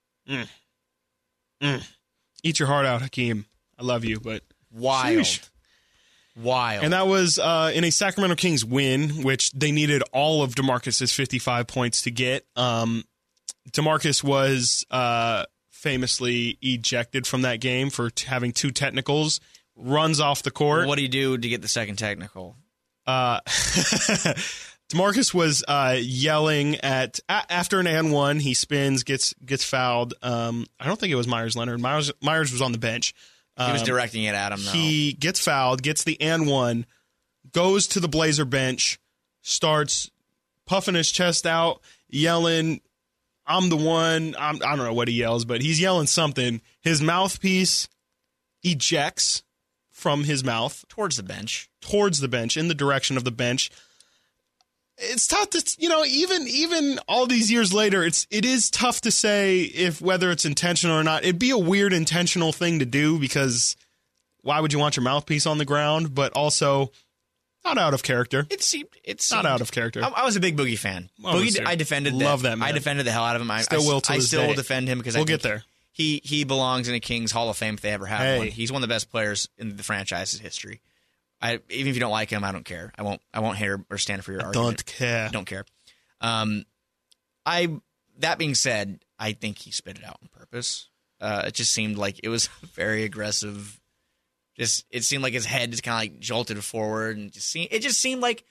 [SPEAKER 1] Eat your heart out, Hakeem. I love you, but
[SPEAKER 2] Wild,
[SPEAKER 1] Sheesh.
[SPEAKER 2] wild.
[SPEAKER 1] And that was uh, in a Sacramento Kings win, which they needed all of Demarcus's 55 points to get. Um, Demarcus was uh, famously ejected from that game for t- having two technicals. Runs off the court.
[SPEAKER 2] what do you do to get the second technical?
[SPEAKER 1] Uh, Demarcus was uh, yelling at a- after an and one. He spins, gets gets fouled. Um, I don't think it was Meyers Leonard. Meyers Meyers was on the bench.
[SPEAKER 2] He was
[SPEAKER 1] Um,
[SPEAKER 2] directing it at him. Though.
[SPEAKER 1] he gets fouled, gets the and one, goes to the Blazer bench, starts puffing his chest out, yelling, "I'm the one." I'm, I don't know what he yells, but he's yelling something. His mouthpiece ejects from his mouth
[SPEAKER 2] towards the bench.
[SPEAKER 1] towards the bench in the direction of the bench. it's tough to you know even even all these years later it's it is tough to say if whether it's intentional or not it'd be a weird intentional thing to do because why would you want your mouthpiece on the ground but also not out of character
[SPEAKER 2] It seemed it's
[SPEAKER 1] not out of character
[SPEAKER 2] I, I was a big Boogie fan.
[SPEAKER 1] Oh,
[SPEAKER 2] Boogie. I defended
[SPEAKER 1] Love
[SPEAKER 2] that.
[SPEAKER 1] man.
[SPEAKER 2] I defended the hell out of him. I
[SPEAKER 1] Still
[SPEAKER 2] I,
[SPEAKER 1] will to
[SPEAKER 2] I
[SPEAKER 1] this
[SPEAKER 2] still
[SPEAKER 1] day.
[SPEAKER 2] will defend him because
[SPEAKER 1] We'll
[SPEAKER 2] I
[SPEAKER 1] get there.
[SPEAKER 2] He he belongs in a Kings Hall of Fame if they ever have
[SPEAKER 1] Hey.
[SPEAKER 2] one. He's one of the best players in the franchise's history. I even if you don't like him, I don't care. I won't I won't hate or, stand for your argument.
[SPEAKER 1] don't care
[SPEAKER 2] don't care. Um, I that being said, I think he spit it out on purpose. Uh, it just seemed like it was very aggressive. Just it seemed like his head just kind of like jolted forward, and just seemed, it just seemed like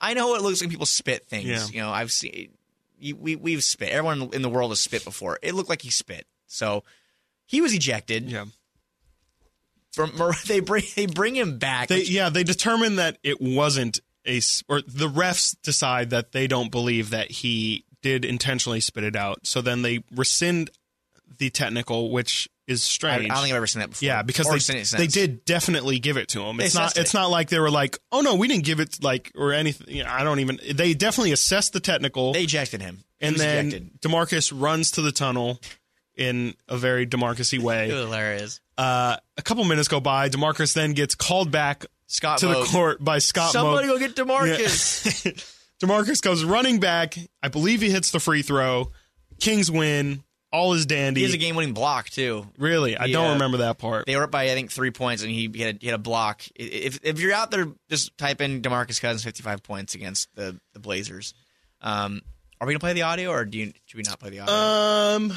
[SPEAKER 2] I know what it looks like people spit things.
[SPEAKER 1] Yeah.
[SPEAKER 2] You know, I've seen we we've spit. Everyone in the world has spit before. It looked like he spit, so he was ejected.
[SPEAKER 1] yeah
[SPEAKER 2] From they bring they bring him back.
[SPEAKER 1] they
[SPEAKER 2] which-
[SPEAKER 1] yeah they determined that it wasn't a or the refs decide that they don't believe that he did intentionally spit it out so then they rescind the technical which is
[SPEAKER 2] I, I don't think I've ever seen that before.
[SPEAKER 1] Yeah, because
[SPEAKER 2] Or
[SPEAKER 1] they, they did definitely give it to him. It's not
[SPEAKER 2] it.
[SPEAKER 1] it's not like they were like, "Oh no, we didn't give it like or anything." You know, I don't even they definitely assessed the technical
[SPEAKER 2] They ejected him.
[SPEAKER 1] And then
[SPEAKER 2] ejected.
[SPEAKER 1] DeMarcus runs to the tunnel in a very DeMarcusy way.
[SPEAKER 2] hilarious.
[SPEAKER 1] Uh, a couple minutes go by, DeMarcus then gets called back
[SPEAKER 2] Scott
[SPEAKER 1] to the court by Scott
[SPEAKER 2] Somebody
[SPEAKER 1] Moak.
[SPEAKER 2] go get Demarcus.
[SPEAKER 1] DeMarcus goes running back. I believe he hits the free throw. Kings win. All is dandy.
[SPEAKER 2] He has a game-winning block too.
[SPEAKER 1] really, I don't
[SPEAKER 2] uh,
[SPEAKER 1] remember that part.
[SPEAKER 2] They were up by I think three points, and he, he had a, he had a block. If if you're out there, just type in Demarcus Cousins 55 points against the the Blazers. Um, are we gonna play the audio, or do you should we not play the audio?
[SPEAKER 1] Um,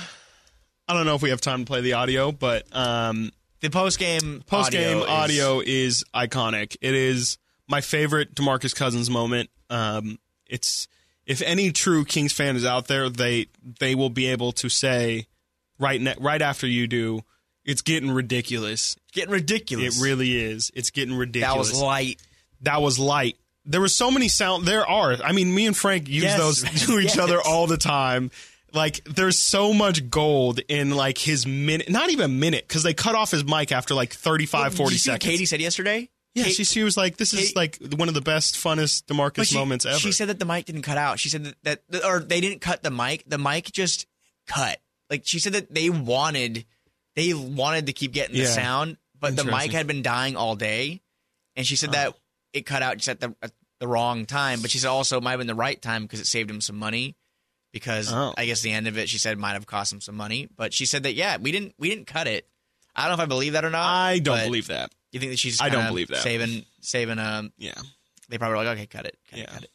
[SPEAKER 1] I don't know if we have time to play the audio, but um,
[SPEAKER 2] the post game
[SPEAKER 1] post game
[SPEAKER 2] audio,
[SPEAKER 1] audio,
[SPEAKER 2] is-
[SPEAKER 1] is iconic. It is my favorite Demarcus Cousins moment. Um, it's if any true Kings fan is out there, they they will be able to say right ne- right after you do. It's getting ridiculous.
[SPEAKER 2] getting ridiculous.
[SPEAKER 1] It really is. It's getting ridiculous.
[SPEAKER 2] that was light.
[SPEAKER 1] that was light. There were so many sound. There are. I mean, me and Frank use
[SPEAKER 2] Yes,
[SPEAKER 1] those to each
[SPEAKER 2] Yes.
[SPEAKER 1] other all the time. Like, there's so much gold in like his minute, not even a minute, because they cut off his mic after like 35, 40
[SPEAKER 2] Did you see what
[SPEAKER 1] seconds.
[SPEAKER 2] Kayte said yesterday.
[SPEAKER 1] Yeah,
[SPEAKER 2] Kate-
[SPEAKER 1] she, she was like, "This is
[SPEAKER 2] Kate-
[SPEAKER 1] like one of the best, funnest Demarcus
[SPEAKER 2] she,
[SPEAKER 1] moments ever."
[SPEAKER 2] She said that the mic didn't cut out. She said that, that or they didn't cut the mic. The mic just cut. Like she said that they wanted they wanted to keep getting the sound, but the mic had been dying all day. And she said that it cut out just at the at the wrong time. But she said also it might have been the right time because it saved him some money. Because
[SPEAKER 1] Oh.
[SPEAKER 2] I guess the end of it, she said, might have cost him some money. But she said that yeah, we didn't we didn't cut it. I don't know if I believe that or not.
[SPEAKER 1] I don't believe that.
[SPEAKER 2] You think that she's?
[SPEAKER 1] I don't believe that.
[SPEAKER 2] Saving saving um.
[SPEAKER 1] Yeah,
[SPEAKER 2] They probably were like, okay, cut it, cut it,
[SPEAKER 1] Yeah.
[SPEAKER 2] cut it,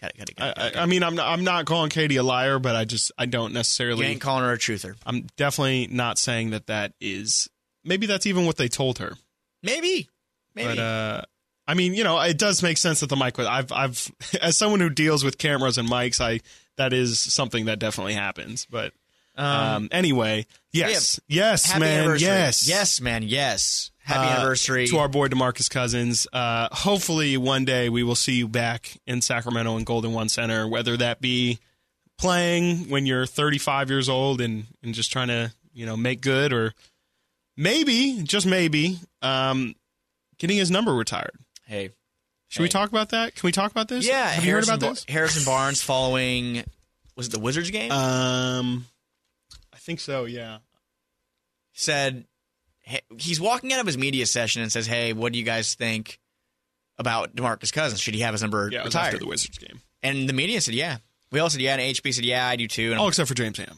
[SPEAKER 2] cut it, cut it, cut
[SPEAKER 1] I,
[SPEAKER 2] it. cut it,
[SPEAKER 1] I, I mean, I'm not, I'm not calling Kayte a liar, but I just I don't
[SPEAKER 2] You
[SPEAKER 1] necessarily.
[SPEAKER 2] ain't calling her a truther.
[SPEAKER 1] I'm definitely not saying that that is. Maybe that's even what they told her.
[SPEAKER 2] Maybe. Maybe.
[SPEAKER 1] But uh, I mean, you know, it does make sense that the mic was. I've, I've, as someone who deals with cameras and mics, I that is something that definitely happens. But um, anyway, yes, yes,
[SPEAKER 2] happy
[SPEAKER 1] man, yes,
[SPEAKER 2] Yes, man. Yes. Happy
[SPEAKER 1] Uh,
[SPEAKER 2] anniversary.
[SPEAKER 1] to our boy Demarcus Cousins. Uh, hopefully, one day we will see you back in Sacramento and Golden One Center, whether that be playing when you're 35 years old and and just trying to you know make good, or maybe just maybe um, getting his number retired.
[SPEAKER 2] hey.
[SPEAKER 1] Should we talk about that? Can we talk about this?
[SPEAKER 2] Yeah.
[SPEAKER 1] Have you heard about
[SPEAKER 2] Bar-
[SPEAKER 1] this?
[SPEAKER 2] Harrison Barnes following, was it the Wizards game?
[SPEAKER 1] Um, I think so. Yeah.
[SPEAKER 2] said, hey, he's walking out of his media session and says, hey, what do you guys think about DeMarcus Cousins? Should he have his number
[SPEAKER 1] Yeah.
[SPEAKER 2] Retired?
[SPEAKER 1] after the Wizards game.
[SPEAKER 2] and the media said, yeah. We all said, yeah. And HB said, yeah, I do too. And
[SPEAKER 1] Oh, except for James Ham.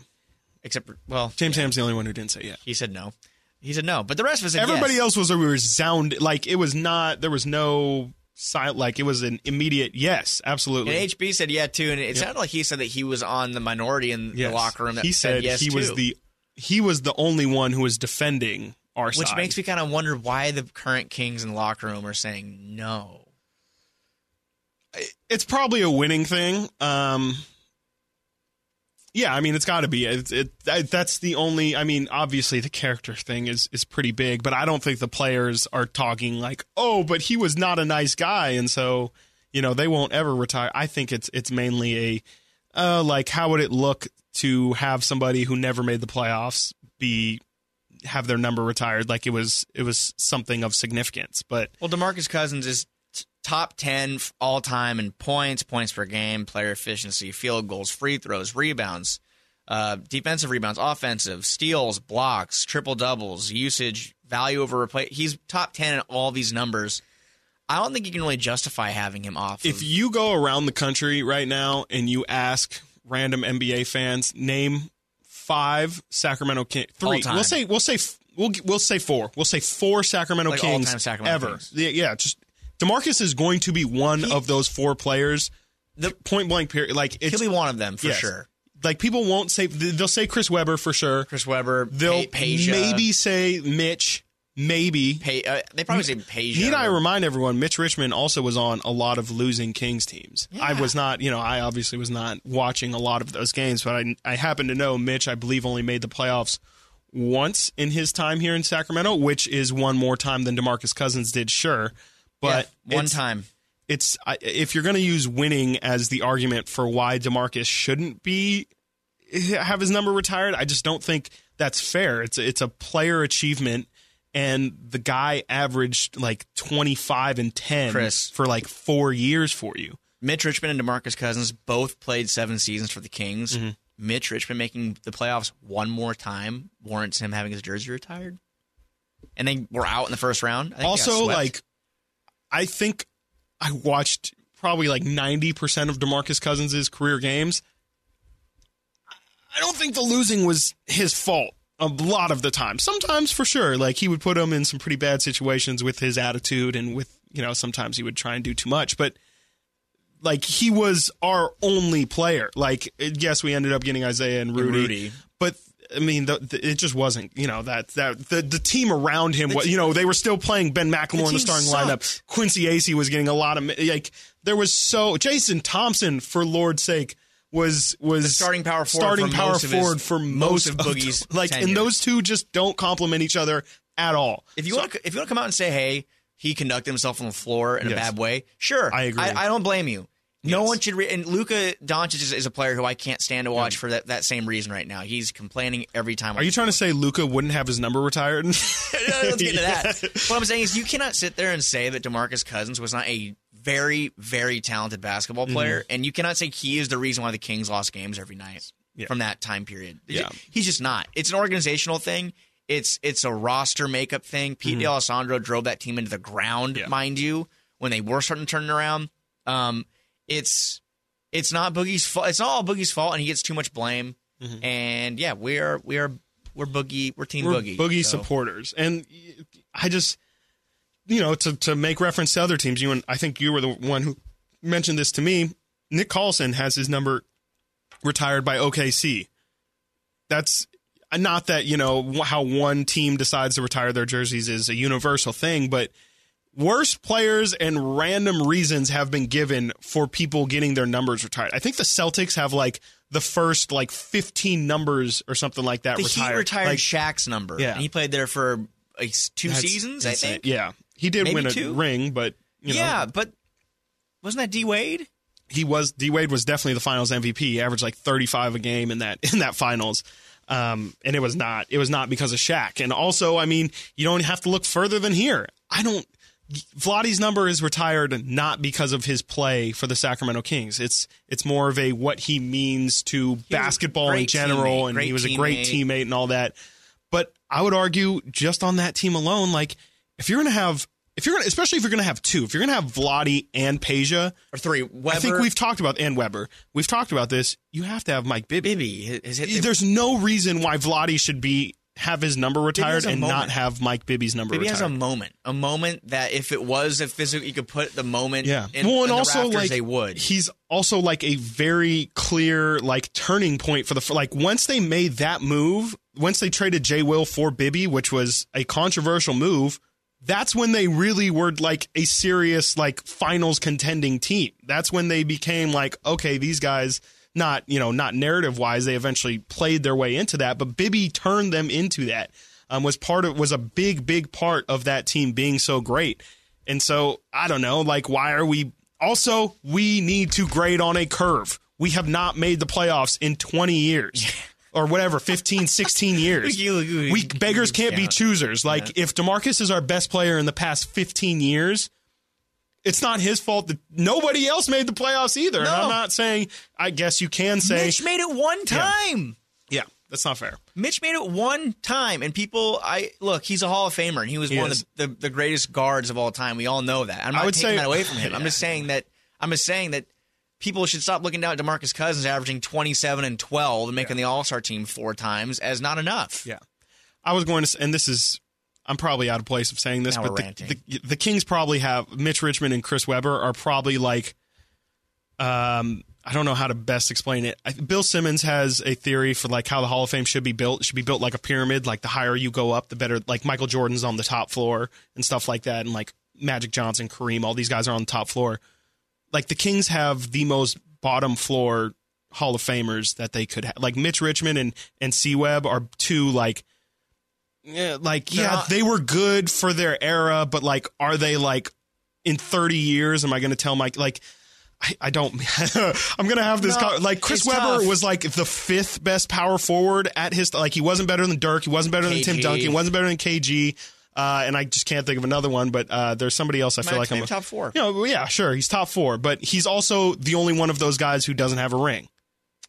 [SPEAKER 2] except, for, well,
[SPEAKER 1] James Ham's the only one who didn't say yeah.
[SPEAKER 2] he said no. He said no. But the rest of us
[SPEAKER 1] Everybody
[SPEAKER 2] yes.
[SPEAKER 1] else was a resound like it was not. There was no silent. Like it was an immediate yes. Absolutely.
[SPEAKER 2] And HB said yeah too, and it sounded like he said that he was on the minority in
[SPEAKER 1] Yes.
[SPEAKER 2] the locker room that
[SPEAKER 1] he said
[SPEAKER 2] yes
[SPEAKER 1] he was the he was the only one who was defending our
[SPEAKER 2] which
[SPEAKER 1] side.
[SPEAKER 2] makes me kind of wonder why the current Kings in the locker room are saying no.
[SPEAKER 1] it's probably a winning thing. Um, yeah, I mean, it's got to be. It, it, that- that's the only. I mean, obviously, the character thing is is pretty big, but I don't think the players are talking like, "Oh, but he was not a nice guy," and so you know they won't ever retire. I think it's it's mainly a uh, like, how would it look to have somebody who never made the playoffs be have their number retired? Like it was it was something of significance, but
[SPEAKER 2] Well, Demarcus Cousins is t- top 10 all time in points, points per game, player efficiency, field goals, free throws, rebounds, uh, defensive rebounds, offensive, steals, blocks, triple doubles, usage, value over replay. He's top 10 in all these numbers. I don't think you can really justify having him off.
[SPEAKER 1] If
[SPEAKER 2] of,
[SPEAKER 1] you go around the country right now and you ask random NBA fans, name five Sacramento Kings. Three. We'll say we'll say we'll we'll say four. We'll say four Sacramento
[SPEAKER 2] Like
[SPEAKER 1] Kings
[SPEAKER 2] Sacramento
[SPEAKER 1] ever.
[SPEAKER 2] Kings.
[SPEAKER 1] Yeah, yeah, just Demarcus is going to be one
[SPEAKER 2] He-
[SPEAKER 1] of those four players. The point blank period. Like
[SPEAKER 2] he'll be one of them for
[SPEAKER 1] yes.
[SPEAKER 2] sure.
[SPEAKER 1] like people won't say they'll say Chris Webber for sure.
[SPEAKER 2] Chris Webber,
[SPEAKER 1] They'll
[SPEAKER 2] Pa- uh,
[SPEAKER 1] maybe say Mitch. Maybe.
[SPEAKER 2] Uh, they probably say Peja.
[SPEAKER 1] Need I remind everyone, Mitch Richmond also was on a lot of losing Kings teams. I was not, you know, I obviously was not watching a lot of those games, but I, I happen to know Mitch, I believe, only made the playoffs once in his time here in Sacramento, which is one more time than Demarcus Cousins did, sure. But
[SPEAKER 2] Yeah, one time.
[SPEAKER 1] it's if you're going to use winning as the argument for why Demarcus shouldn't be have his number retired, I just don't think that's fair. It's it's a player achievement, and the guy averaged like 25 and 10
[SPEAKER 2] Chris.
[SPEAKER 1] for like four years for you.
[SPEAKER 2] Mitch Richmond and DeMarcus Cousins both played seven seasons for the Kings.
[SPEAKER 1] Mm-hmm.
[SPEAKER 2] Mitch Richmond making the playoffs one more time warrants him having his jersey retired. And they were out in the first round. I think
[SPEAKER 1] Also, like I think I watched probably like 90% of DeMarcus Cousins' career games. I don't think the losing was his fault a lot of the time. Sometimes for sure, like he would put him in some pretty bad situations with his attitude and with, you know, sometimes he would try and do too much, but like he was our only player. Like yes, we ended up getting Isaiah and Rudy,
[SPEAKER 2] Rudy.
[SPEAKER 1] but I mean, the, the, it just wasn't. You know that that the, the team around him. was, you know, they were still playing Ben McLemore in the starting
[SPEAKER 2] sucked.
[SPEAKER 1] lineup. Quincy Acy was getting a lot of like. There was so Jason Thompson, for Lord's sake, was was
[SPEAKER 2] starting power forward
[SPEAKER 1] starting
[SPEAKER 2] for
[SPEAKER 1] power
[SPEAKER 2] most of his-
[SPEAKER 1] forward for
[SPEAKER 2] most
[SPEAKER 1] most
[SPEAKER 2] of Boogie's
[SPEAKER 1] like,
[SPEAKER 2] tenure.
[SPEAKER 1] and those two just don't complement each other at all.
[SPEAKER 2] if you want to, if you want to come out and say, "Hey, he conducted himself on the floor in
[SPEAKER 1] Yes.
[SPEAKER 2] a bad way," sure,
[SPEAKER 1] I agree.
[SPEAKER 2] I, don't blame you. No
[SPEAKER 1] Yes.
[SPEAKER 2] one should. Re- and Luka Doncic is, is a player who I can't stand to watch for that, that same reason right now. He's complaining every time.
[SPEAKER 1] Are you trying to say Luka wouldn't have his number retired?
[SPEAKER 2] Let's get into that. What I'm saying is, you cannot sit there and say that Demarcus Cousins was not a very, very talented basketball
[SPEAKER 1] Mm-hmm.
[SPEAKER 2] player, and you cannot say he is the reason why the Kings lost games every night
[SPEAKER 1] Yeah.
[SPEAKER 2] from that time period.
[SPEAKER 1] Yeah.
[SPEAKER 2] he's just not. It's an organizational thing. It's it's a roster makeup thing. Pete D'Alessandro drove that team into the ground,
[SPEAKER 1] Mm-hmm. Yeah.
[SPEAKER 2] mind you, when they were starting to turn around. Um, it's it's not Boogie's fault. It's not all Boogie's fault, and he gets too much blame. And yeah, we are we are we're Boogie. We're Team
[SPEAKER 1] Mm-hmm. we're
[SPEAKER 2] Boogie.
[SPEAKER 1] Boogie
[SPEAKER 2] so.
[SPEAKER 1] supporters, and I just, you know, to to make reference to other teams, you and I think you were the one who mentioned this to me. Nick Collison has his number retired by OKC. That's not that you know how one team decides to retire their jerseys is a universal thing, but worst players and random reasons have been given for people getting their numbers retired. I think the Celtics have like the first like 15 numbers or something like that
[SPEAKER 2] The
[SPEAKER 1] retired.
[SPEAKER 2] Heat retired
[SPEAKER 1] Like,
[SPEAKER 2] Shaq's number.
[SPEAKER 1] Yeah.
[SPEAKER 2] And he played there for like two
[SPEAKER 1] That's
[SPEAKER 2] seasons, I think.
[SPEAKER 1] Yeah, he did
[SPEAKER 2] Maybe
[SPEAKER 1] win a
[SPEAKER 2] two?
[SPEAKER 1] ring, but you know,
[SPEAKER 2] yeah, but wasn't that D Wade?
[SPEAKER 1] he was D Wade was definitely the Finals MVP. He averaged like 35 a game in that in that Finals. Um, and it was not it was not because of Shaq. And also, I mean, you don't have to look further than here. I don't. Vlade's number is retired not because of his play for the Sacramento Kings. It's it's more of a what he means to basketball in general,
[SPEAKER 2] teammate,
[SPEAKER 1] and he was a great
[SPEAKER 2] teammate.
[SPEAKER 1] teammate and all that. But I would argue just on that team alone, like if you're going to have, if you're to, especially if you're going to have two, if you're going to have Vlade and Peja,
[SPEAKER 2] Or three. Webber.
[SPEAKER 1] I think we've talked about and Webber. We've talked about this. You have to have Mike Bibby.
[SPEAKER 2] Bibby hit the,
[SPEAKER 1] There's no reason why Vlade should be have his number retired and not have Mike Bibby's number
[SPEAKER 2] Bibby
[SPEAKER 1] retired.
[SPEAKER 2] has a moment. A moment that if it was a physical you could put the moment
[SPEAKER 1] yeah.
[SPEAKER 2] in,
[SPEAKER 1] well, and
[SPEAKER 2] the
[SPEAKER 1] also
[SPEAKER 2] rafters,
[SPEAKER 1] like
[SPEAKER 2] they would.
[SPEAKER 1] he's also like a very clear like turning point for the like once they made that move, once they traded Jay Will for Bibby, which was a controversial move. That's when they really were like a serious like finals contending team. That's when they became like okay, these guys not you know not narrative wise they eventually played their way into that, but Bibby turned them into that. Um, was part of was a big big part of that team being so great. And so I don't know, like why are we also we need to grade on a curve. We have not made the playoffs in 20 years. Or whatever, 15, 16 years. We beggars can't be choosers. Like if DeMarcus is our best player in the past 15 years, it's not his fault that nobody else made the playoffs either. And I'm not saying. I guess you can say,
[SPEAKER 2] Mitch made it one time.
[SPEAKER 1] yeah, that's not fair.
[SPEAKER 2] Mitch made it one time, and people, I look, he's a Hall of Famer, and he was
[SPEAKER 1] He
[SPEAKER 2] one
[SPEAKER 1] is.
[SPEAKER 2] of the, the, the greatest guards of all time. We all know that. I'm not
[SPEAKER 1] would
[SPEAKER 2] taking
[SPEAKER 1] say-
[SPEAKER 2] that away from him. I'm just saying that. I'm just saying that people should stop looking down at Demarcus Cousins averaging 27 and 12 and making the All Star team four times as not enough.
[SPEAKER 1] Yeah. I was going to, and this is, I'm probably out of place of saying this,
[SPEAKER 2] Now
[SPEAKER 1] but the, the, the Kings probably have Mitch Richmond and Chris Webber are probably like, um, I don't know how to best explain it. I, Bill Simmons has a theory for like how the Hall of Fame should be built. It should be built like a pyramid. Like the higher you go up, the better. Like Michael Jordan's on the top floor and stuff like that, and like Magic Johnson, Kareem, all these guys are on the top floor. Like the Kings have the most bottom floor Hall of Famers that they could have. Like Mitch Richmond and and C Webb are two like yeah, like
[SPEAKER 2] They're
[SPEAKER 1] yeah,
[SPEAKER 2] not-
[SPEAKER 1] they were good for their era, but like are they like in 30 years am I going to tell Mike like I, I don't I'm going to have this
[SPEAKER 2] No,
[SPEAKER 1] co- like Chris Webber
[SPEAKER 2] tough.
[SPEAKER 1] was like the fifth best power forward at his like he wasn't better than Dirk, he wasn't better than Tim Duncan, he wasn't better than KG. Uh, and I just can't think of another one, but uh, there's somebody else I feel like I'm
[SPEAKER 2] name top four.
[SPEAKER 1] You know, yeah, sure, he's top four, but he's also the only one of those guys who doesn't have a ring.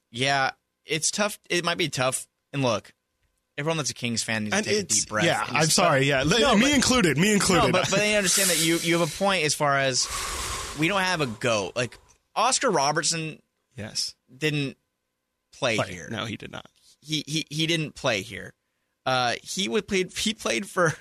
[SPEAKER 2] Yeah, it's tough. It might be tough. And look, everyone that's a Kings fan needs to take a deep breath.
[SPEAKER 1] yeah, I'm sorry, yeah,
[SPEAKER 2] No,
[SPEAKER 1] me
[SPEAKER 2] but-
[SPEAKER 1] included, me included.
[SPEAKER 2] No, but but they understand that you you have a point as far as we don't have a goat. Like Oscar Robertson
[SPEAKER 1] yes,
[SPEAKER 2] didn't play,
[SPEAKER 1] Play.
[SPEAKER 2] here.
[SPEAKER 1] No, he did not.
[SPEAKER 2] He he he didn't play here. Uh, he would played he played for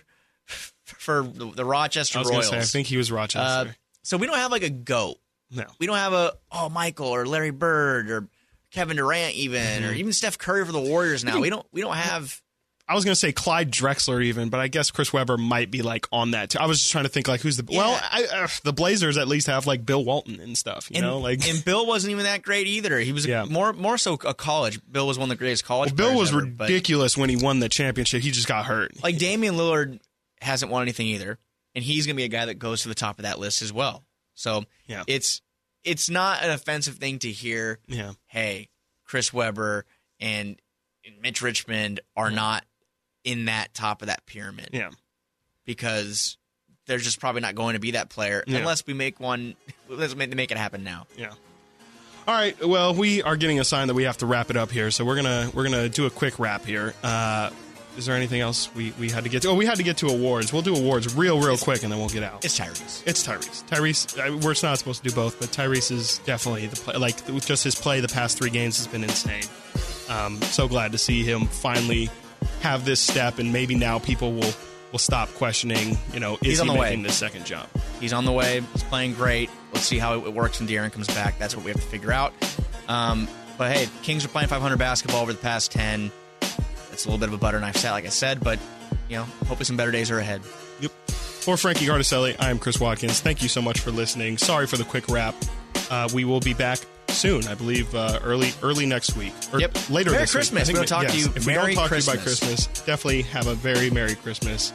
[SPEAKER 2] for the, Rochester
[SPEAKER 1] I was going to
[SPEAKER 2] Royals.
[SPEAKER 1] say, I think he was
[SPEAKER 2] uh,
[SPEAKER 1] Rochester.
[SPEAKER 2] so we don't have like a goat.
[SPEAKER 1] no,
[SPEAKER 2] We don't have a oh Michael or Larry Bird or Kevin Durant even
[SPEAKER 1] Mm-hmm.
[SPEAKER 2] or even Steph Curry for the Warriors now. We don't we don't have
[SPEAKER 1] I was going to say Clyde Drexler even, but I guess Chris Webber might be like on that. Too. I was just trying to think like who's the well, I, uh, the Blazers at least have like Bill Walton and stuff. You
[SPEAKER 2] and,
[SPEAKER 1] know, like
[SPEAKER 2] and Bill wasn't even that great either. He was
[SPEAKER 1] Yeah.
[SPEAKER 2] more more so a college. Bill was one of the greatest college.
[SPEAKER 1] Bill was
[SPEAKER 2] ever,
[SPEAKER 1] ridiculous when he won the championship. He just got hurt.
[SPEAKER 2] like Damian Lillard hasn't won anything either, and he's going to be a guy that goes to the top of that list as well. So
[SPEAKER 1] Yeah.
[SPEAKER 2] it's it's not an offensive thing to hear.
[SPEAKER 1] Yeah,
[SPEAKER 2] Hey, Chris Webber and Mitch Richmond are not in that top of that pyramid
[SPEAKER 1] yeah.
[SPEAKER 2] because they're just probably not going to be that player
[SPEAKER 1] Yeah.
[SPEAKER 2] unless we make one. Let's make, make it happen now.
[SPEAKER 1] Yeah. All right. Well, we are getting a sign that we have to wrap it up here, so we're gonna we're gonna do a quick wrap here. Uh, is there anything else we, we had to get to? Oh, we had to get to awards. We'll do awards real real quick, and then we'll get out.
[SPEAKER 2] It's Tyrese.
[SPEAKER 1] It's Tyrese. Tyrese. uh, We're not supposed to do both, but Tyrese is definitely the play. Like just his play the past three games has been insane. Um, so glad to see him finally have this step, and maybe now people will will stop questioning. You know, is
[SPEAKER 2] He's
[SPEAKER 1] he
[SPEAKER 2] on the way.
[SPEAKER 1] this second jump?
[SPEAKER 2] He's on the way. He's playing great. Let's see how it works when De'Aaron comes back. That's what we have to figure out. Um, but hey, Kings are playing 500 basketball over the past 10. It's a little bit of a butter knife set, like I said, but you know, hopefully some better days are ahead.
[SPEAKER 1] Yep. For Frankie Gardaselli, I am Chris Watkins. Thank you so much for listening. Sorry for the quick wrap. Uh, we will be back soon. I believe uh, early early next week. Or
[SPEAKER 2] Yep.
[SPEAKER 1] Later
[SPEAKER 2] Merry
[SPEAKER 1] this
[SPEAKER 2] Christmas.
[SPEAKER 1] week. I think
[SPEAKER 2] We'll talk to you.
[SPEAKER 1] If we don't talk to you by
[SPEAKER 2] Christmas.
[SPEAKER 1] Christmas, definitely have a very Merry Christmas.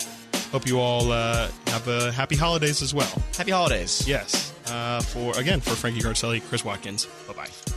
[SPEAKER 1] Hope you all uh, have a happy holidays as well.
[SPEAKER 2] Happy holidays.
[SPEAKER 1] Yes. Uh, for again for Frankie Gardaselli, Chris Watkins. Bye bye.